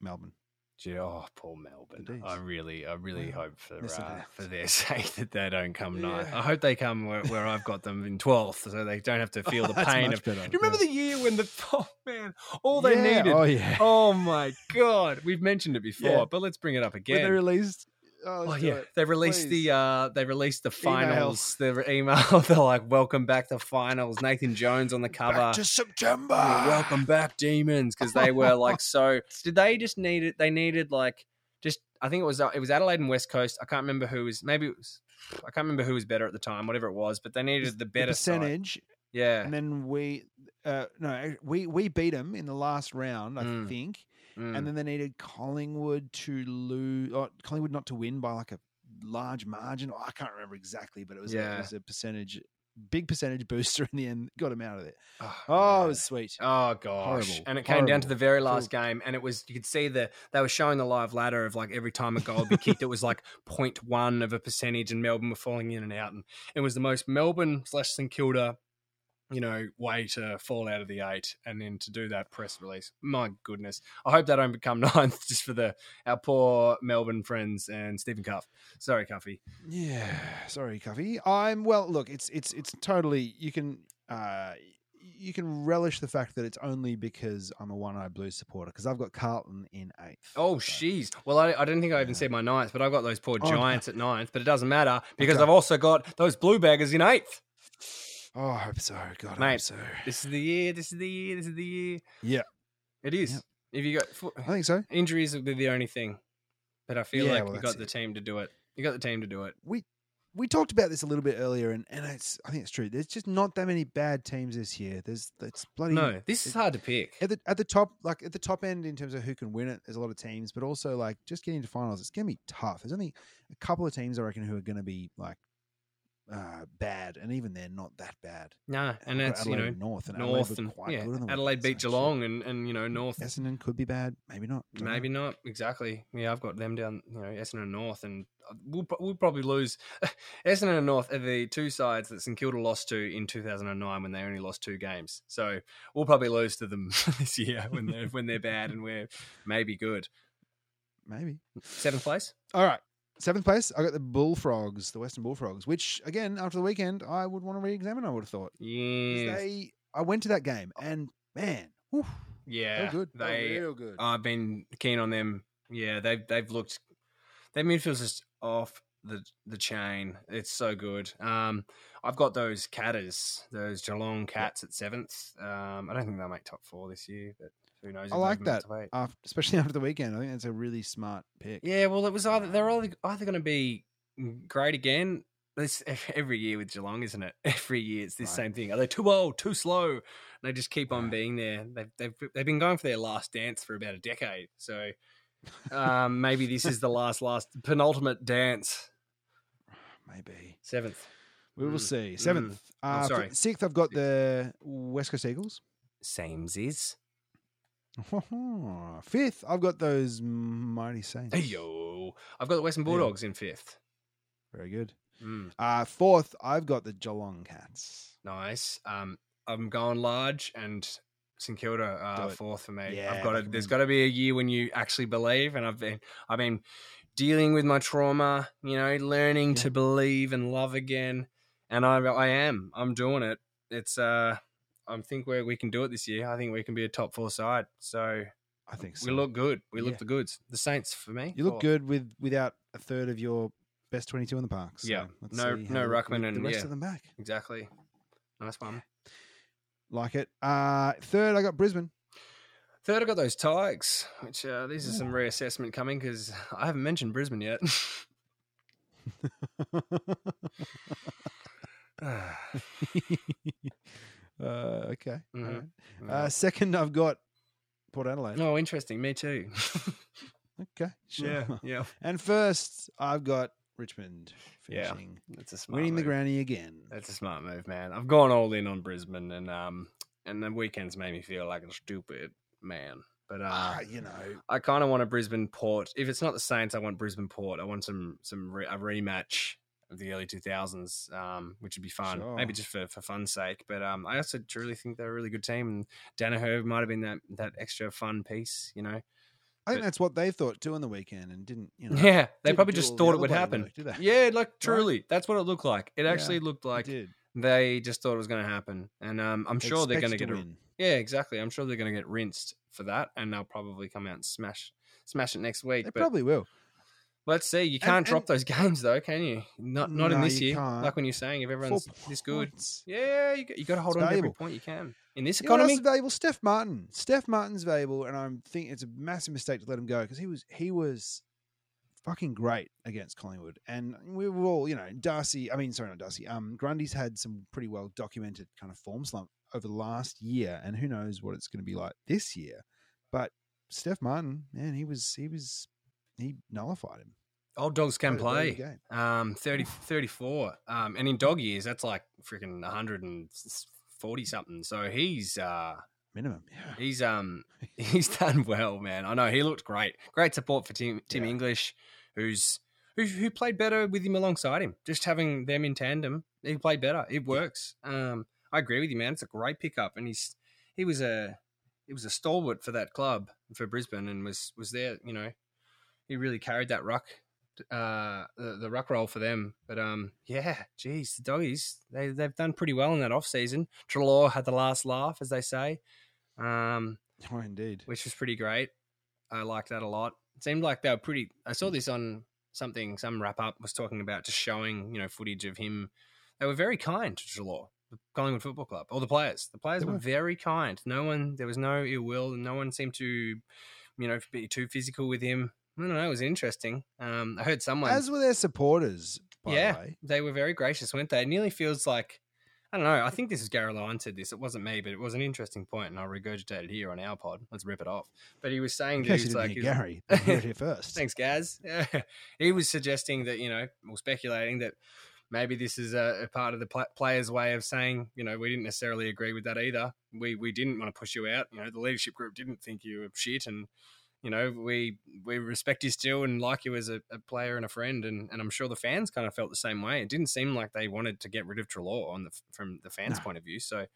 Melbourne. Gee, oh, poor Melbourne. I really, I really Well, hope for uh, for their sake that they don't come ninth. I hope they come where, where I've got them in twelfth, so they don't have to feel the That's pain of. better, Do you remember yeah. the year when the oh man, all they Yeah, needed? Oh yeah. Oh my god, we've mentioned it before, Yeah. but let's bring it up again. when they released. Oh, Oh yeah, it. they released please. the uh they released the Email. finals. The email. They're like, "Welcome back to finals." Nathan Jones on the cover. Back to September. Yeah, Welcome back, demons, because they were like so. Did they just need it? They needed like just. I think it was uh, it was Adelaide and West Coast. I can't remember who was. Maybe it was. I can't remember who was better at the time. Whatever it was, but they needed the better side. percentage, Yeah. and then we, uh, no, we we beat them in the last round, I Mm. think, Mm. and then they needed Collingwood to lose, or Collingwood not to win by like a large margin. Oh, I can't remember exactly, but it was, a, it was a percentage, big percentage booster in the end. Got him out of there. oh, Oh, it was sweet. Oh gosh! Horrible, And it came down to the very last game, and it was you could see the they were showing the live ladder of like every time a goal would be kicked, it was like 0.1 of a percentage, and Melbourne were falling in and out, and it was the most Melbourne slash St Kilda, you know, way to fall out of the eight, and then to do that press release. My goodness, I hope they don't become ninth just for the our poor Melbourne friends and Stephen Cuff. Sorry, Cuffy. Yeah, sorry, Cuffy. I'm well. Look, it's it's it's totally. You can uh, you can relish the fact that it's only because I'm a one-eyed Blues supporter because I've got Carlton in eighth. Oh, So- Well, I, I didn't think I even Yeah. said my ninth, but I've got those poor Oh, no. Giants at ninth, but it doesn't matter because Okay. I've also got those Blue Baggers in eighth. Oh, I hope so. God, I hope so. This is the year. This is the year. This is the year. Yeah. It is. Yep. If you got I think so. injuries, will be the only thing. But I feel Yeah, like well, you that's got the team to do it. You got the team to do it. We we talked about this a little bit earlier, and, and it's I think it's true. There's just not that many bad teams this year. There's it's bloody No, this is hard to pick. at the at the top, like at the top end in terms of who can win it. There's a lot of teams, but also like just getting to finals, it's gonna be tough. There's only a couple of teams I reckon who are gonna be like uh, bad, and even they're not that bad. Nah, and that's you know North and North Adelaide and quite yeah, good on the Adelaide beat. Geelong and and you know North. Essendon could be bad, maybe not. Don't know. Maybe not exactly. Yeah, I've got them down. You know, Essendon and North, and uh, we'll we'll probably lose. Essendon and North are the two sides that St Kilda lost to in 2009 when they only lost two games. So we'll probably lose to them this year when they're when they're bad and we're maybe good. maybe. Seventh place. All right. Seventh place, I got the Bullfrogs, the Western Bullfrogs, which again after the weekend I would want to re-examine. I would have thought. Yeah, they. I went to that game and man, whew, yeah. they were good. They, They. were real good. I've been keen on them. Yeah, they've they've looked. Their midfield's just off the the chain. It's so good. Um, I've got those Catters, those Geelong Cats at seventh. Um, I don't think they'll make top four this year, but who knows? I like that, after, especially after the weekend. I think that's a really smart pick. Yeah, well, it was either they're either, either going to be great again. This every year with Geelong, isn't it? Every year it's this Right. same thing. Are they too old, too slow? And they just keep on Right. being there. They've they've they've been going for their last dance for about a decade. So um, maybe this is the last last penultimate dance. Maybe Seventh, we will Mm, see. mm. Seventh, Oh, uh, sorry. sixth. I've got the West Coast Eagles. Sames is. Fifth, I've got those mighty Saints. Hey yo, I've got the Western Yeah. Bulldogs in fifth. Very good. Mm, Uh, fourth, I've got the Geelong Cats. nice. Um, I'm going large and St Kilda uh, fourth for me. Yeah, I've got to, 'em There's got to be a year when you actually believe, and I've been I've been dealing with my trauma. You know, learning Yeah. to believe and love again, and I I am. I'm doing it. It's uh. I think we we can do it this year. I think we can be a top four side. So I think so. we look good. We look the goods. The Saints for me. you look fourth. good with without a third of your best twenty-two in the park. So Yeah. No- no Ruckman and- the rest yeah. of them back. Exactly. Nice one. Like it. Uh, third, I got Brisbane. Third, I got those Tigers, which uh, these are some reassessment coming because I haven't mentioned Brisbane yet. uh, okay. Mhm. right. Uh, second, I've got Port Adelaide. oh, interesting. Me too. Okay, sure. yeah, yeah. And first, I've got Richmond Yeah. finishing, That's a smart winning the granny again. That's a smart move, man. I've gone all in on Brisbane, and um, and the weekends made me feel like a stupid man. But uh, Ah, you know, I kind of want a Brisbane Port. If it's not the Saints, I want Brisbane Port. I want some some re- a rematch of the early two thousands, um, which would be fun. Maybe just for, for fun's sake. But um, I also truly think they're a really good team, and Daniher might have been that that extra fun piece. You know, I think but- that's what they thought too on the weekend, and didn't you know? yeah, they probably just thought it would happen. work? Yeah, like truly, that's what it looked like. It Yeah, actually looked like they just thought it was going to happen, and um, I'm They sure they're going to get a yeah, exactly. I'm sure they're going to get rinsed for that, and they'll probably come out and smash smash it next week. They but probably will. Let's see. You can't drop and- those games though, can you? Not not in this year. can't. Like when you're saying if everyone's this good, yeah, you got, you got to hold It's on to every point you can in this You know economy. valuable? Stef Martin. Stef Martin's valuable, and I'm thinking it's a massive mistake to let him go because he was he was fucking great against Collingwood, and we were all you know Darcy. I mean, sorry, not Darcy. Um, Grundy's had some pretty well documented kind of form slump over the last year, and who knows what it's going to be like this year. But Stef Martin, man, he was he was he nullified him. Old dogs can play. Um, 30, 34. Um, and in dog years, that's like freaking 140 something. So he's uh minimum. Yeah, he's um he's done well, man. I know he looked great. Great support for Tim Tim Yeah. English, who's who, who played better with him alongside him. Just having them in tandem, he played better. It works. Um, I agree with you, man. It's a great pickup, and he's he was a he was a stalwart for that club for Brisbane, and was was there. You know, he really carried that ruck. Uh, the, the ruck role for them, but um, yeah, geez, the doggies they they've done pretty well in that off season. Treloar had the last laugh, as they say. Um, oh indeed. which was pretty great. I liked that a lot. It seemed like they were pretty. I saw this on something. Some wrap up was talking about just showing you know footage of him. They were very kind to Treloar, the Collingwood Football Club, or the players. The players were were. very kind. No one. There was no ill will. No one seemed to, you know, be too physical with him. I don't know. It was interesting. Um, I heard someone. As were their supporters. By Yeah. the way. they were very gracious, weren't they? It nearly feels like I don't know. I think this is Gary Lyon said this. It wasn't me, but it was an interesting point, and I'll regurgitate it here on our pod. Let's rip it off. But he was saying In that case he was like, he's- Gary, you heard it here first. Thanks, Gaz. Yeah. He was suggesting that, you know, or speculating that maybe this is a, a part of the pl- player's way of saying, you know, we didn't necessarily agree with that either. We we didn't want to push you out. You know, the leadership group didn't think you were shit, and you know, we we respect you still and like you as a, a player and a friend. And, and I'm sure the fans kind of felt the same way. It didn't seem like they wanted to get rid of Treloar on the from the fans' No. point of view. So,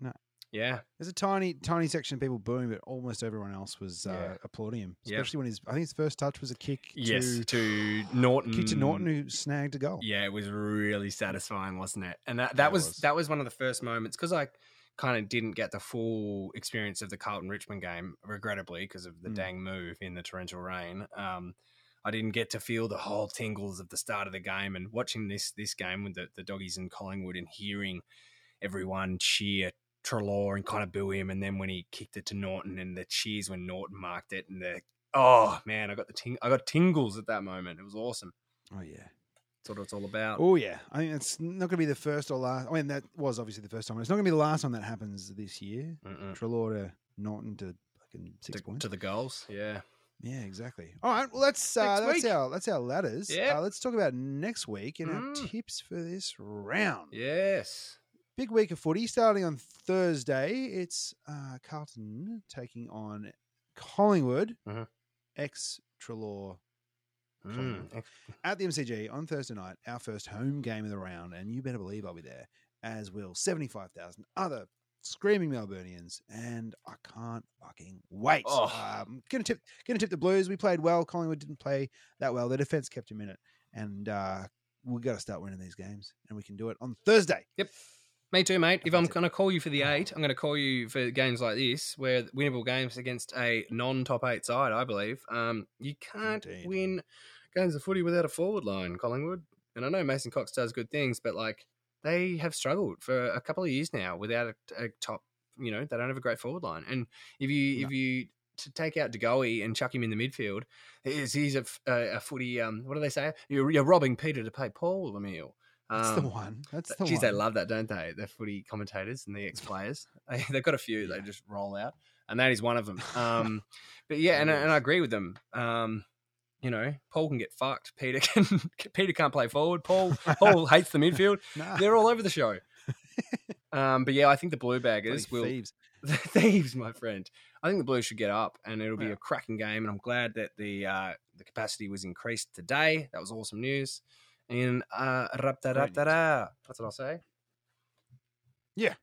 No. yeah, There's a tiny, tiny section of people booing, but almost everyone else was uh, applauding him. Yep. Especially when his, I think his first touch was a kick yes, to, to Norton, kick to Norton, who snagged a goal. Yeah, it was really satisfying, wasn't it? And that, that it was, was. that was one of the first moments because I kind of didn't get the full experience of the Carlton Richmond game, regrettably, because of the Mm. dang move in the torrential rain. Um, I didn't get to feel the whole tingles of the start of the game and watching this this game with the, the doggies and Collingwood and hearing everyone cheer Treloar and kind of boo him, and then when he kicked it to Norton and the cheers when Norton marked it, and the oh man, I got the ting- I got tingles at that moment. It was awesome. Oh yeah. That's what it's all about. Oh yeah. I think it's not going to be the first or last. I mean, that was obviously the first time. It's not going to be the last time that happens this year. Mm-mm. Treloar to Norton to fucking six To, points. to the goals, yeah. Yeah, exactly. All right, well that's uh, that's week. our that's our ladders. Yeah, Uh, let's talk about next week and our Mm. tips for this round. Yes. Big week of footy starting on Thursday. It's uh, Carlton taking on Collingwood, Mhm. ex Treloar Mm. at the MCG on Thursday night. Our first home game of the round, and you better believe I'll be there. As will seventy five thousand other screaming Melburnians, and I can't fucking wait. Oh. Um, gonna tip, gonna tip the Blues. We played well. Collingwood didn't play that well. Their defense kept him in it, and uh, we got to start winning these games, and we can do it on Thursday. Yep. Me too, mate. If I'm going to call you for the eight, I'm going to call you for games like this, where winnable games against a non-top eight side. I believe. Um, you can't Indeed. win games of footy without a forward line, Collingwood. And I know Mason Cox does good things, but like they have struggled for a couple of years now without a, a top. You know, they don't have a great forward line. And if you No. if you to take out De Goey and chuck him in the midfield, he's, he's a footy. Um, what do they say? You're, you're robbing Peter to pay Paul Lemieux. That's the Um, one. That's the one. Geez, one. they love that, don't they? The footy commentators and the ex players. They've got a few they just roll out, and that is one of them. Um, but yeah, and, I- and I agree with them. Um, you know, Paul can get fucked. Peter can. Peter can't play forward. Paul Paul hates the midfield. Nah, They're all over the show. Um, but yeah, I think the Blue bloody Baggers will thieves. the thieves, my friend. I think the Blues should get up, and it'll be Yeah. a cracking game. And I'm glad that the uh, the capacity was increased today. That was awesome news. And uh, rapta Great rapta ra. That's what I'll say. Yeah.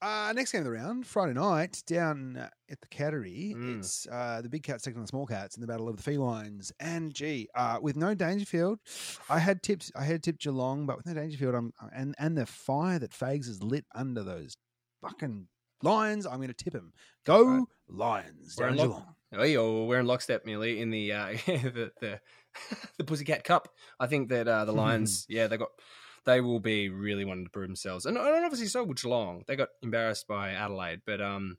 Uh, next game of the round, Friday night, down uh, at the Cattery. Mm. It's uh, the big cats taking on the small cats in the battle of the felines. And gee, uh, with no Dangerfield, I had tips. I had tipped Geelong, but with no Dangerfield, I'm and and the fire that Fags has lit under those fucking lions, I'm going to tip him. Go Right. Lions! Down Geelong. Oh, yeah, we're in lockstep, Millie, in the uh, the the, the Pussycat Cup. I think that uh, the Lions, yeah, they got they will be really wanting to prove themselves, and, and obviously so will Geelong. They got embarrassed by Adelaide, but um,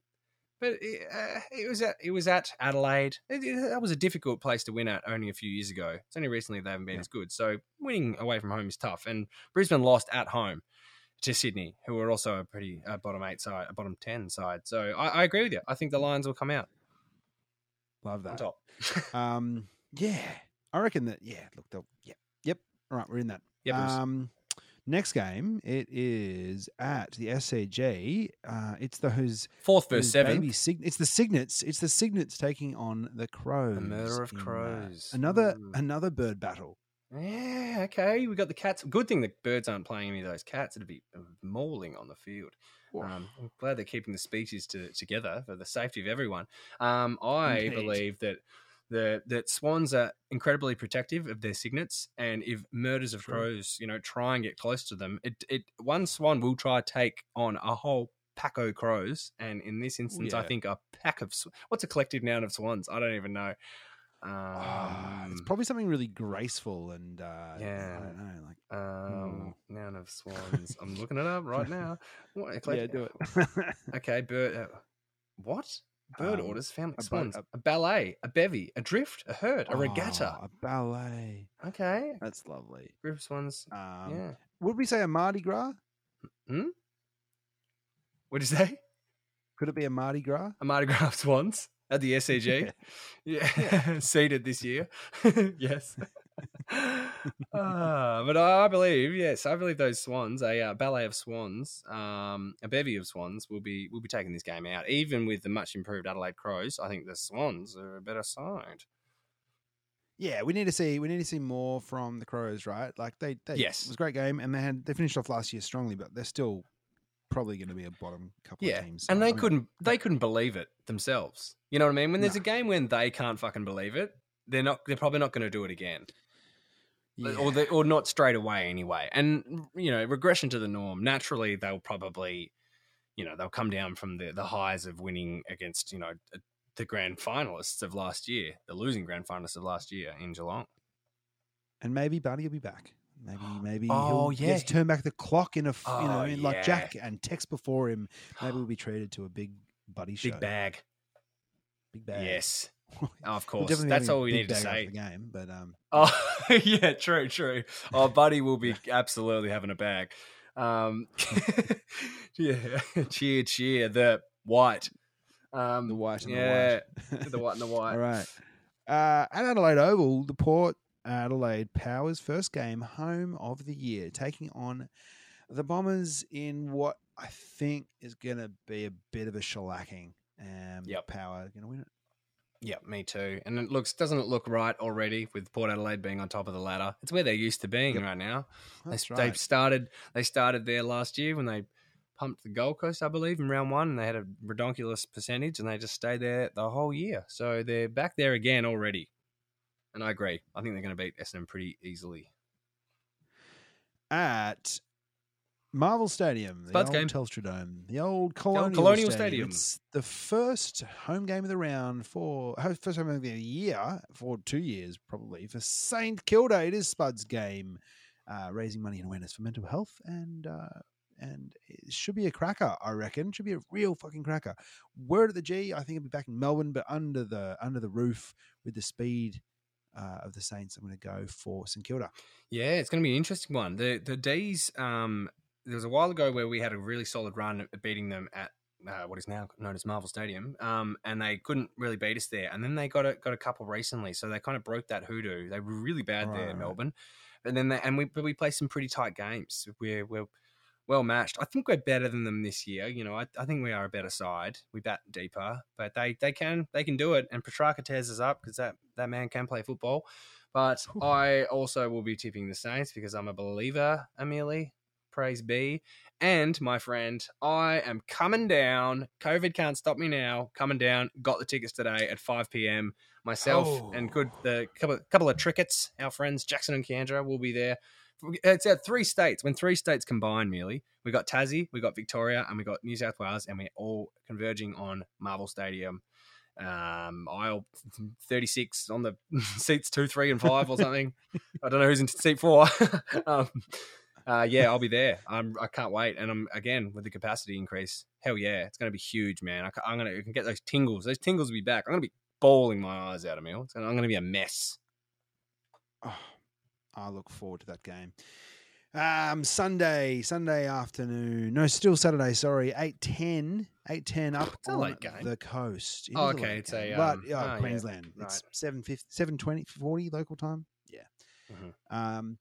but it, uh, it was at it was at Adelaide. It, it- that was a difficult place to win at only a few years ago. It's only recently they haven't been Yeah. as good. So winning away from home is tough, and Brisbane lost at home to Sydney, who are also a pretty uh, bottom eight side, a bottom ten side. So I, I agree with you. I think the Lions will come out Love on that. top. Um, yeah, I reckon that. Yeah, look, they'll, yeah, yep. All right, we're in that. Yep, Um, next game, it is at the SCG. Uh, it's those Fourth those versus seventh. baby sig- It's the Cygnets. It's the Cygnets taking on the Crows. The murder of crows. another Mm. another bird battle. Yeah, okay. We got the cats. Good thing the birds aren't playing any of those cats. It'd be mauling on the field. Um, I'm glad they're keeping the species to, together for the safety of everyone. Um, I Indeed. believe that the that swans are incredibly protective of their cygnets, and if murders of True. crows, you know, try and get close to them, it it one swan will try to take on a whole pack of crows, and in this instance, I think a pack of sw- what's a collective noun of swans? I don't even know. Ah, it's Um, probably something really graceful and uh, Yeah. I don't know, like um, noun of swans. I'm looking it up right now. What, yeah, do it. Okay, bird. Uh, what? Bird Um, orders, family a swans, a- a, ballet, a bevy, a drift, a herd, a regatta. Oh, a ballet. Okay, That's lovely. group of swans. Um, yeah. Would we say a Mardi Gras? Hmm. What did you say? Could it be a Mardi Gras? A Mardi Gras swans at the SCG. Yeah, seeded this year. yes. Ah, but I believe, yes, I believe those swans, a uh, ballet of swans, um, a bevy of swans, will be will be taking this game out. Even with the much improved Adelaide Crows, I think the Swans are a better side. Yeah, we need to see we need to see more from the Crows, right? Like they, they Yes. it was a great game, and they had they finished off last year strongly, but they're still probably going to be a bottom couple Yeah, of teams. and So, I they mean, couldn't they couldn't believe it themselves. You know what I mean? When there's No. a game when they can't fucking believe it, they're not. They're probably not going to do it again. yeah. or they, or not straight away anyway. And you know, regression to the norm. Naturally, they'll probably, you know, they'll come down from the the highs of winning against you know the grand finalists of last year, the losing grand finalists of last year in Geelong. And maybe Buddy will be back. Maybe, maybe Oh, he'll yeah, yeah, turn back the clock in a, f- you know, Oh, in like. Jack and Tex before him. Maybe we'll be treated to a big Buddy show. Big bag. Big bag. Yes. We'll Of course. That's all we need to say. The game, but um, Oh, yeah, true, true. Oh, Buddy will be absolutely having a bag. Um, yeah, cheer, cheer. The white. Um, the white and yeah, the white. the white and the white. All right. Uh, at Adelaide Oval, the Port Adelaide Powers first game home of the year, taking on the Bombers in what I think is going to be a bit of a shellacking. Um, Yep. Power going to win it. Yeah, me too. And it looks doesn't it look right already with Port Adelaide being on top of the ladder? It's where they're used to being Yep. right now. They, That's they right. started they started there last year when they pumped the Gold Coast, I believe, in round one, and they had a redonkulous percentage, and they just stayed there the whole year. So they're back there again already. And I agree. I think they're going to beat Essendon pretty easily. At Marvel Stadium, the Spuds old game. Telstra Dome, the old Colonial, Colonial Stadium. Stadium. It's the first home game of the round for first home game of the year for two years probably for Saint Kilda. It is Spuds game, uh, raising money and awareness for mental health and. Uh, and it should be a cracker, I reckon. Should be a real fucking cracker. Word at the G, I think it'll be back in Melbourne, but under the under the roof with the speed uh, of the Saints, I'm going to go for St Kilda. Yeah, it's going to be an interesting one. The the D's. Um, there was a while ago where we had a really solid run at beating them at uh, what is now known as Marvel Stadium, um, and they couldn't really beat us there. And then they got a got a couple recently, so they kind of broke that hoodoo. They were really bad Right, there, right. Melbourne. And then they, and we but we played some pretty tight games. We're we're well matched. I think we're better than them this year. You know, I, I think we are a better side. We bat deeper, but they they can they can do it. And Petracca tears us up because that that man can play football. But Whew. I also will be tipping the Saints because I'm a believer, Amelie. Praise be. And my friend, I am coming down. COVID can't stop me now. Coming down. Got the tickets today at 5 p.m. Myself and oh. good Oh. the couple couple of trickets. Our friends Jackson and Kendra will be there. It's at three states. When three states combine, merely we got Tassie, we got Victoria, and we got New South Wales, and we're all converging on Marvel Stadium um, aisle 36 on the seats two, three, and five or something. I don't know who's in seat four. um, uh, yeah, I'll be there. I'm, I can't wait. And I'm again with the capacity increase. Hell yeah, it's going to be huge, man. I, am going to get those tingles. Those tingles will be back. I'm going to be bawling my eyes out. It's gonna, I'm going to be a mess. Oh, I look forward to that game. Um, Sunday, Sunday afternoon. No, still Saturday. Sorry, eight ten, eight ten up It's a on the coast. It Oh, okay, it's a, game, but um, yeah, oh, yeah, Queensland. It's right. seven fifty, seven twenty, forty local time. Yeah. Mhm. Um,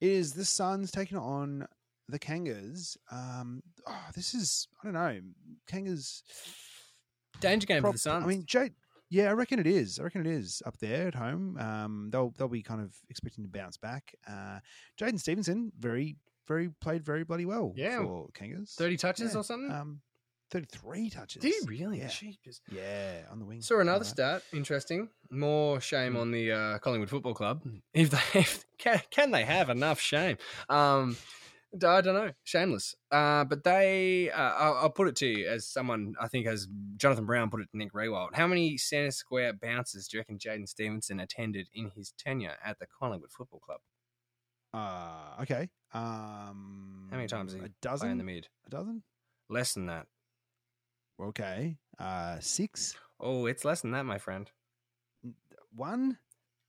it is the Suns taking on the Kangas. Um, oh, this is I don't know, Kangas. Danger game prob- for the Suns. I mean, Jade. Yeah, I reckon it is. I reckon it is up there at home. Um, they'll they'll be kind of expecting to bounce back. Uh, Jaidyn Stephenson, very very played very bloody well. Yeah. for Kangas. 30 touches Yeah, or something. Um, thirty three touches. Did he really? Yeah. Jeepers. Yeah, on the wing. Saw another Alright. stat. Interesting. More shame Mm. on the uh, Collingwood Football Club. If they if, can, can they have enough shame? Um, I don't know. Shameless. Uh, but they. Uh, I'll, I'll put it to you as someone I think has Jonathan Brown put it to Nick Riewoldt. How many centre square bounces do you reckon Jaidyn Stephenson attended in his tenure at the Collingwood Football Club? Uh, okay. Um, How many times a dozen in the mid. A dozen? Less than that. Okay. Uh, six. Oh, it's less than that, my friend. One.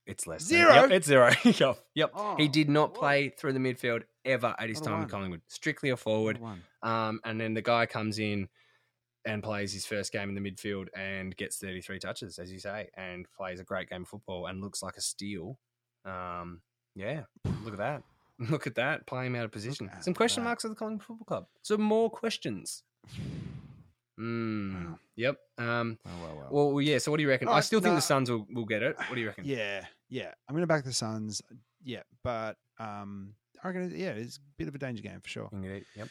It's less. Zero? Than, yep, it's zero. yep. Yep. Oh, he did not play through the midfield ever at his a time in. Collingwood. Strictly a forward. Um, and then the guy comes in and plays his first game in the midfield and gets 33 touches, as you say, and plays a great game of football and looks like a steal. Um, yeah, look at that. Look at that. Playing him out of position. Some question that. marks at the Collingwood Football Club. Some more questions. Mm, Wow. Yep. Um, Oh well, well. well, yeah. So, what do you reckon? I Alright, still think nah. the Suns will, will get it. What do you reckon? Yeah, yeah. I'm going to back the Suns. Yeah, but um, I reckon, yeah, it's a bit of a danger game for sure. Indeed. Yep.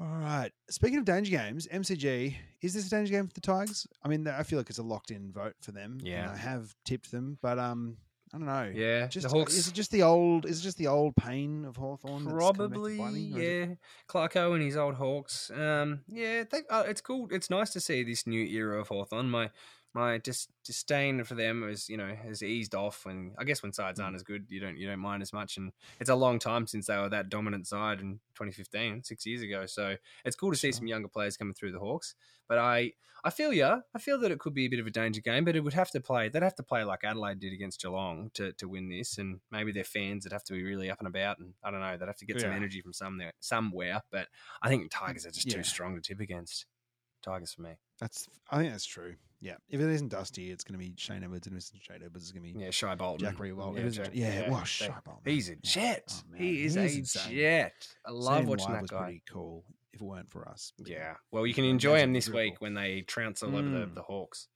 All right. Speaking of danger games, MCG, is this a danger game for the Tigers? I mean, I feel like it's a locked in vote for them. and Yeah. I have tipped them, but um, I don't know. Yeah. Just Hawks. is it just the old? Is it just the old pain of Hawthorn? Probably, yeah. Clarko and his old Hawks. Um, yeah, they, uh, it's cool. It's nice to see this new era of Hawthorn. My my dis- disdain for them has you know has eased off. And I guess when sides aren't mm. as good, you don't you don't mind as much. And it's a long time since they were that dominant side in 2015, six years ago. So it's cool to see some younger players coming through the Hawks. But I I feel yeah, I feel that it could be a bit of a danger game. But it would have to play. They'd have to play like Adelaide did against Geelong to to win this. And maybe their fans would have to be really up and about. And I don't know, they'd have to get some energy from somewhere somewhere. But I think Tigers are just Yeah. too strong to tip against. Tigers for me. That's I think that's true. Yeah, if it isn't Dusty, it's going to be Shane Edwards, and if it's Shane Edwards, it's going to be Yeah, Shai Bolton. Jack Riewoldt. Yeah, Jack- yeah, well, Shai Bolton. He's a Yeah. jet. Oh, he is a insane. jet. I love him watching live that was guy. pretty cool. If it weren't for us, Yeah. Well, you can enjoy him this week when they trounce all over the, Mm. the Hawks.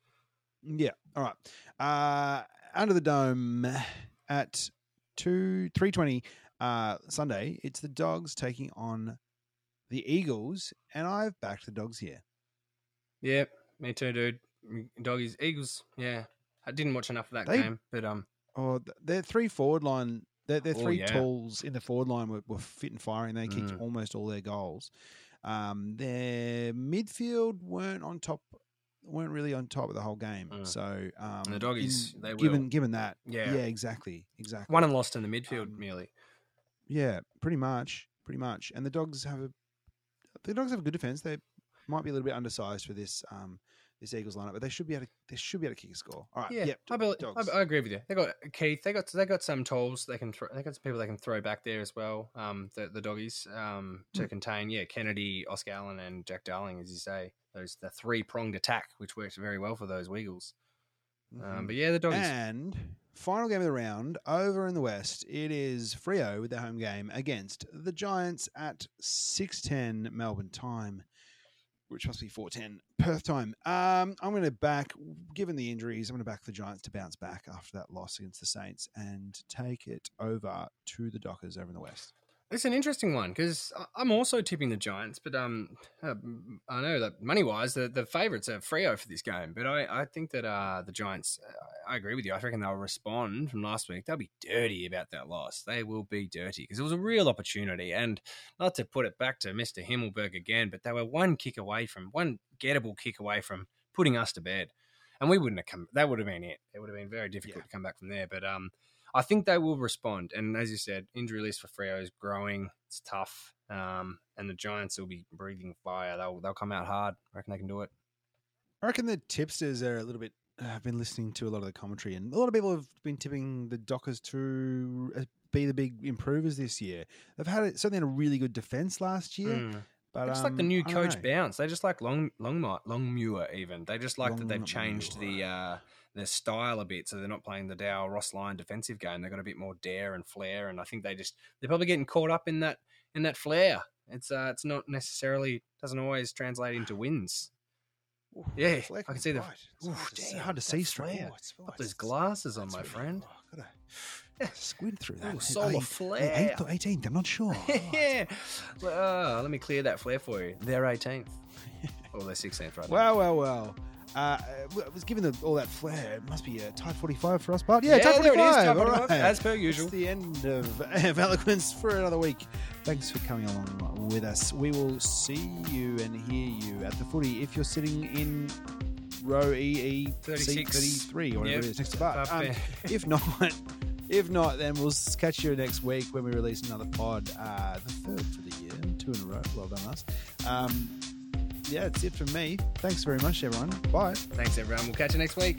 Yeah. All right. Uh, under the dome at two three twenty uh, Sunday. It's the Dogs taking on the Eagles, and I've backed the Dogs here. Yeah, me too, dude. Doggies, Eagles. Yeah, I didn't watch enough of that They- game, but um, Oh, their three forward line. Their, their Oh, three yeah. tools in the forward line were, were fit and firing. They kicked Mm. almost all their goals. Um, their midfield weren't on top. weren't really on top of the whole game. Mm. So um, the doggies, in- they given will. given that, Yeah. yeah, exactly, exactly. won and lost in the midfield Um, merely. Yeah, pretty much, pretty much. And the dogs have a the dogs have a good defense. They might be a little bit undersized for this um this Eagles lineup, but they should be able to they should be able to kick a score. All right, Yeah, yep, I. I, I agree with you. They got Keath. They got they got some tools they can throw. They got some people they can throw back there as well. Um, the the doggies. Um, to Mm. contain yeah Kennedy, Oscar Allen, and Jack Darling, as you say. Those the three pronged attack, which works very well for those Wiggles. Um, Mhm. but yeah, the doggies. And final game of the round over in the West, it is Freo with their home game against the Giants at six ten Melbourne time, which must be four ten Perth time. Um, I'm going to back, given the injuries, I'm going to back the Giants to bounce back after that loss against the Saints and take it over to the Dockers over in the West. It's an interesting one because I'm also tipping the Giants, but um, uh, I know that money wise, the, the favourites are Freo for this game. But I, I think that uh, the Giants, uh, I agree with you. I reckon they'll respond from last week. They'll be dirty about that loss. They will be dirty because it was a real opportunity. And not to put it back to Mr. Himmelberg again, but they were one kick away from one gettable kick away from putting us to bed. And we wouldn't have come. That would have been it. It would have been very difficult Yeah. to come back from there. But um, I think they will respond. And as you said, injury list for Freo is growing. It's tough. Um, and the Giants will be breathing fire. They'll they'll come out hard. I reckon they can do it. I reckon the tipsters are a little bit. uh, I've been listening to a lot of the commentary, and a lot of people have been tipping the Dockers to uh, be the big improvers this year. They've had it, certainly had a really good defense last year, Mm. but They just like the um, new coach bounce. They just like Long Longmire, Longmuir even. They just like that they've changed the uh, their style a bit, so they're not playing the Dow Ross Lyon defensive game. They've got a bit more dare and flair, and I think they just they're probably getting caught up in that in that flair. It's uh, it's not necessarily doesn't always translate into wins. Ooh, Yeah, I can see the- bright. It's Ooh, hard to see- damn, hard to see straight. Oh, it's- oh, Got those it's- glasses on, my really- friend. oh, gotta squint through that. Ooh, solar I- flare. Eighth or eighteenth, I'm not sure. Yeah. Well, uh, let me clear that flare for you. They're 18th. or they're 16th right now. Well, well, well. Uh, I was given the, all that flair. It must be a tight 45 for us, but yeah, Yeah, there 45. it is, tight 45, right. as per usual. It's the end of, of Eloquence for another week. Thanks for coming along with us. We will see you and hear you at the footy if you're sitting in row EE 36. 33 or whatever Yep. it is. Next to Bart. Um, if not, if not, then we'll catch you next week when we release another pod, uh, the third for the year, two in a row. Well done, us. Um, yeah, that's it from me. Thanks very much, everyone. Bye. Thanks, everyone. We'll catch you next week.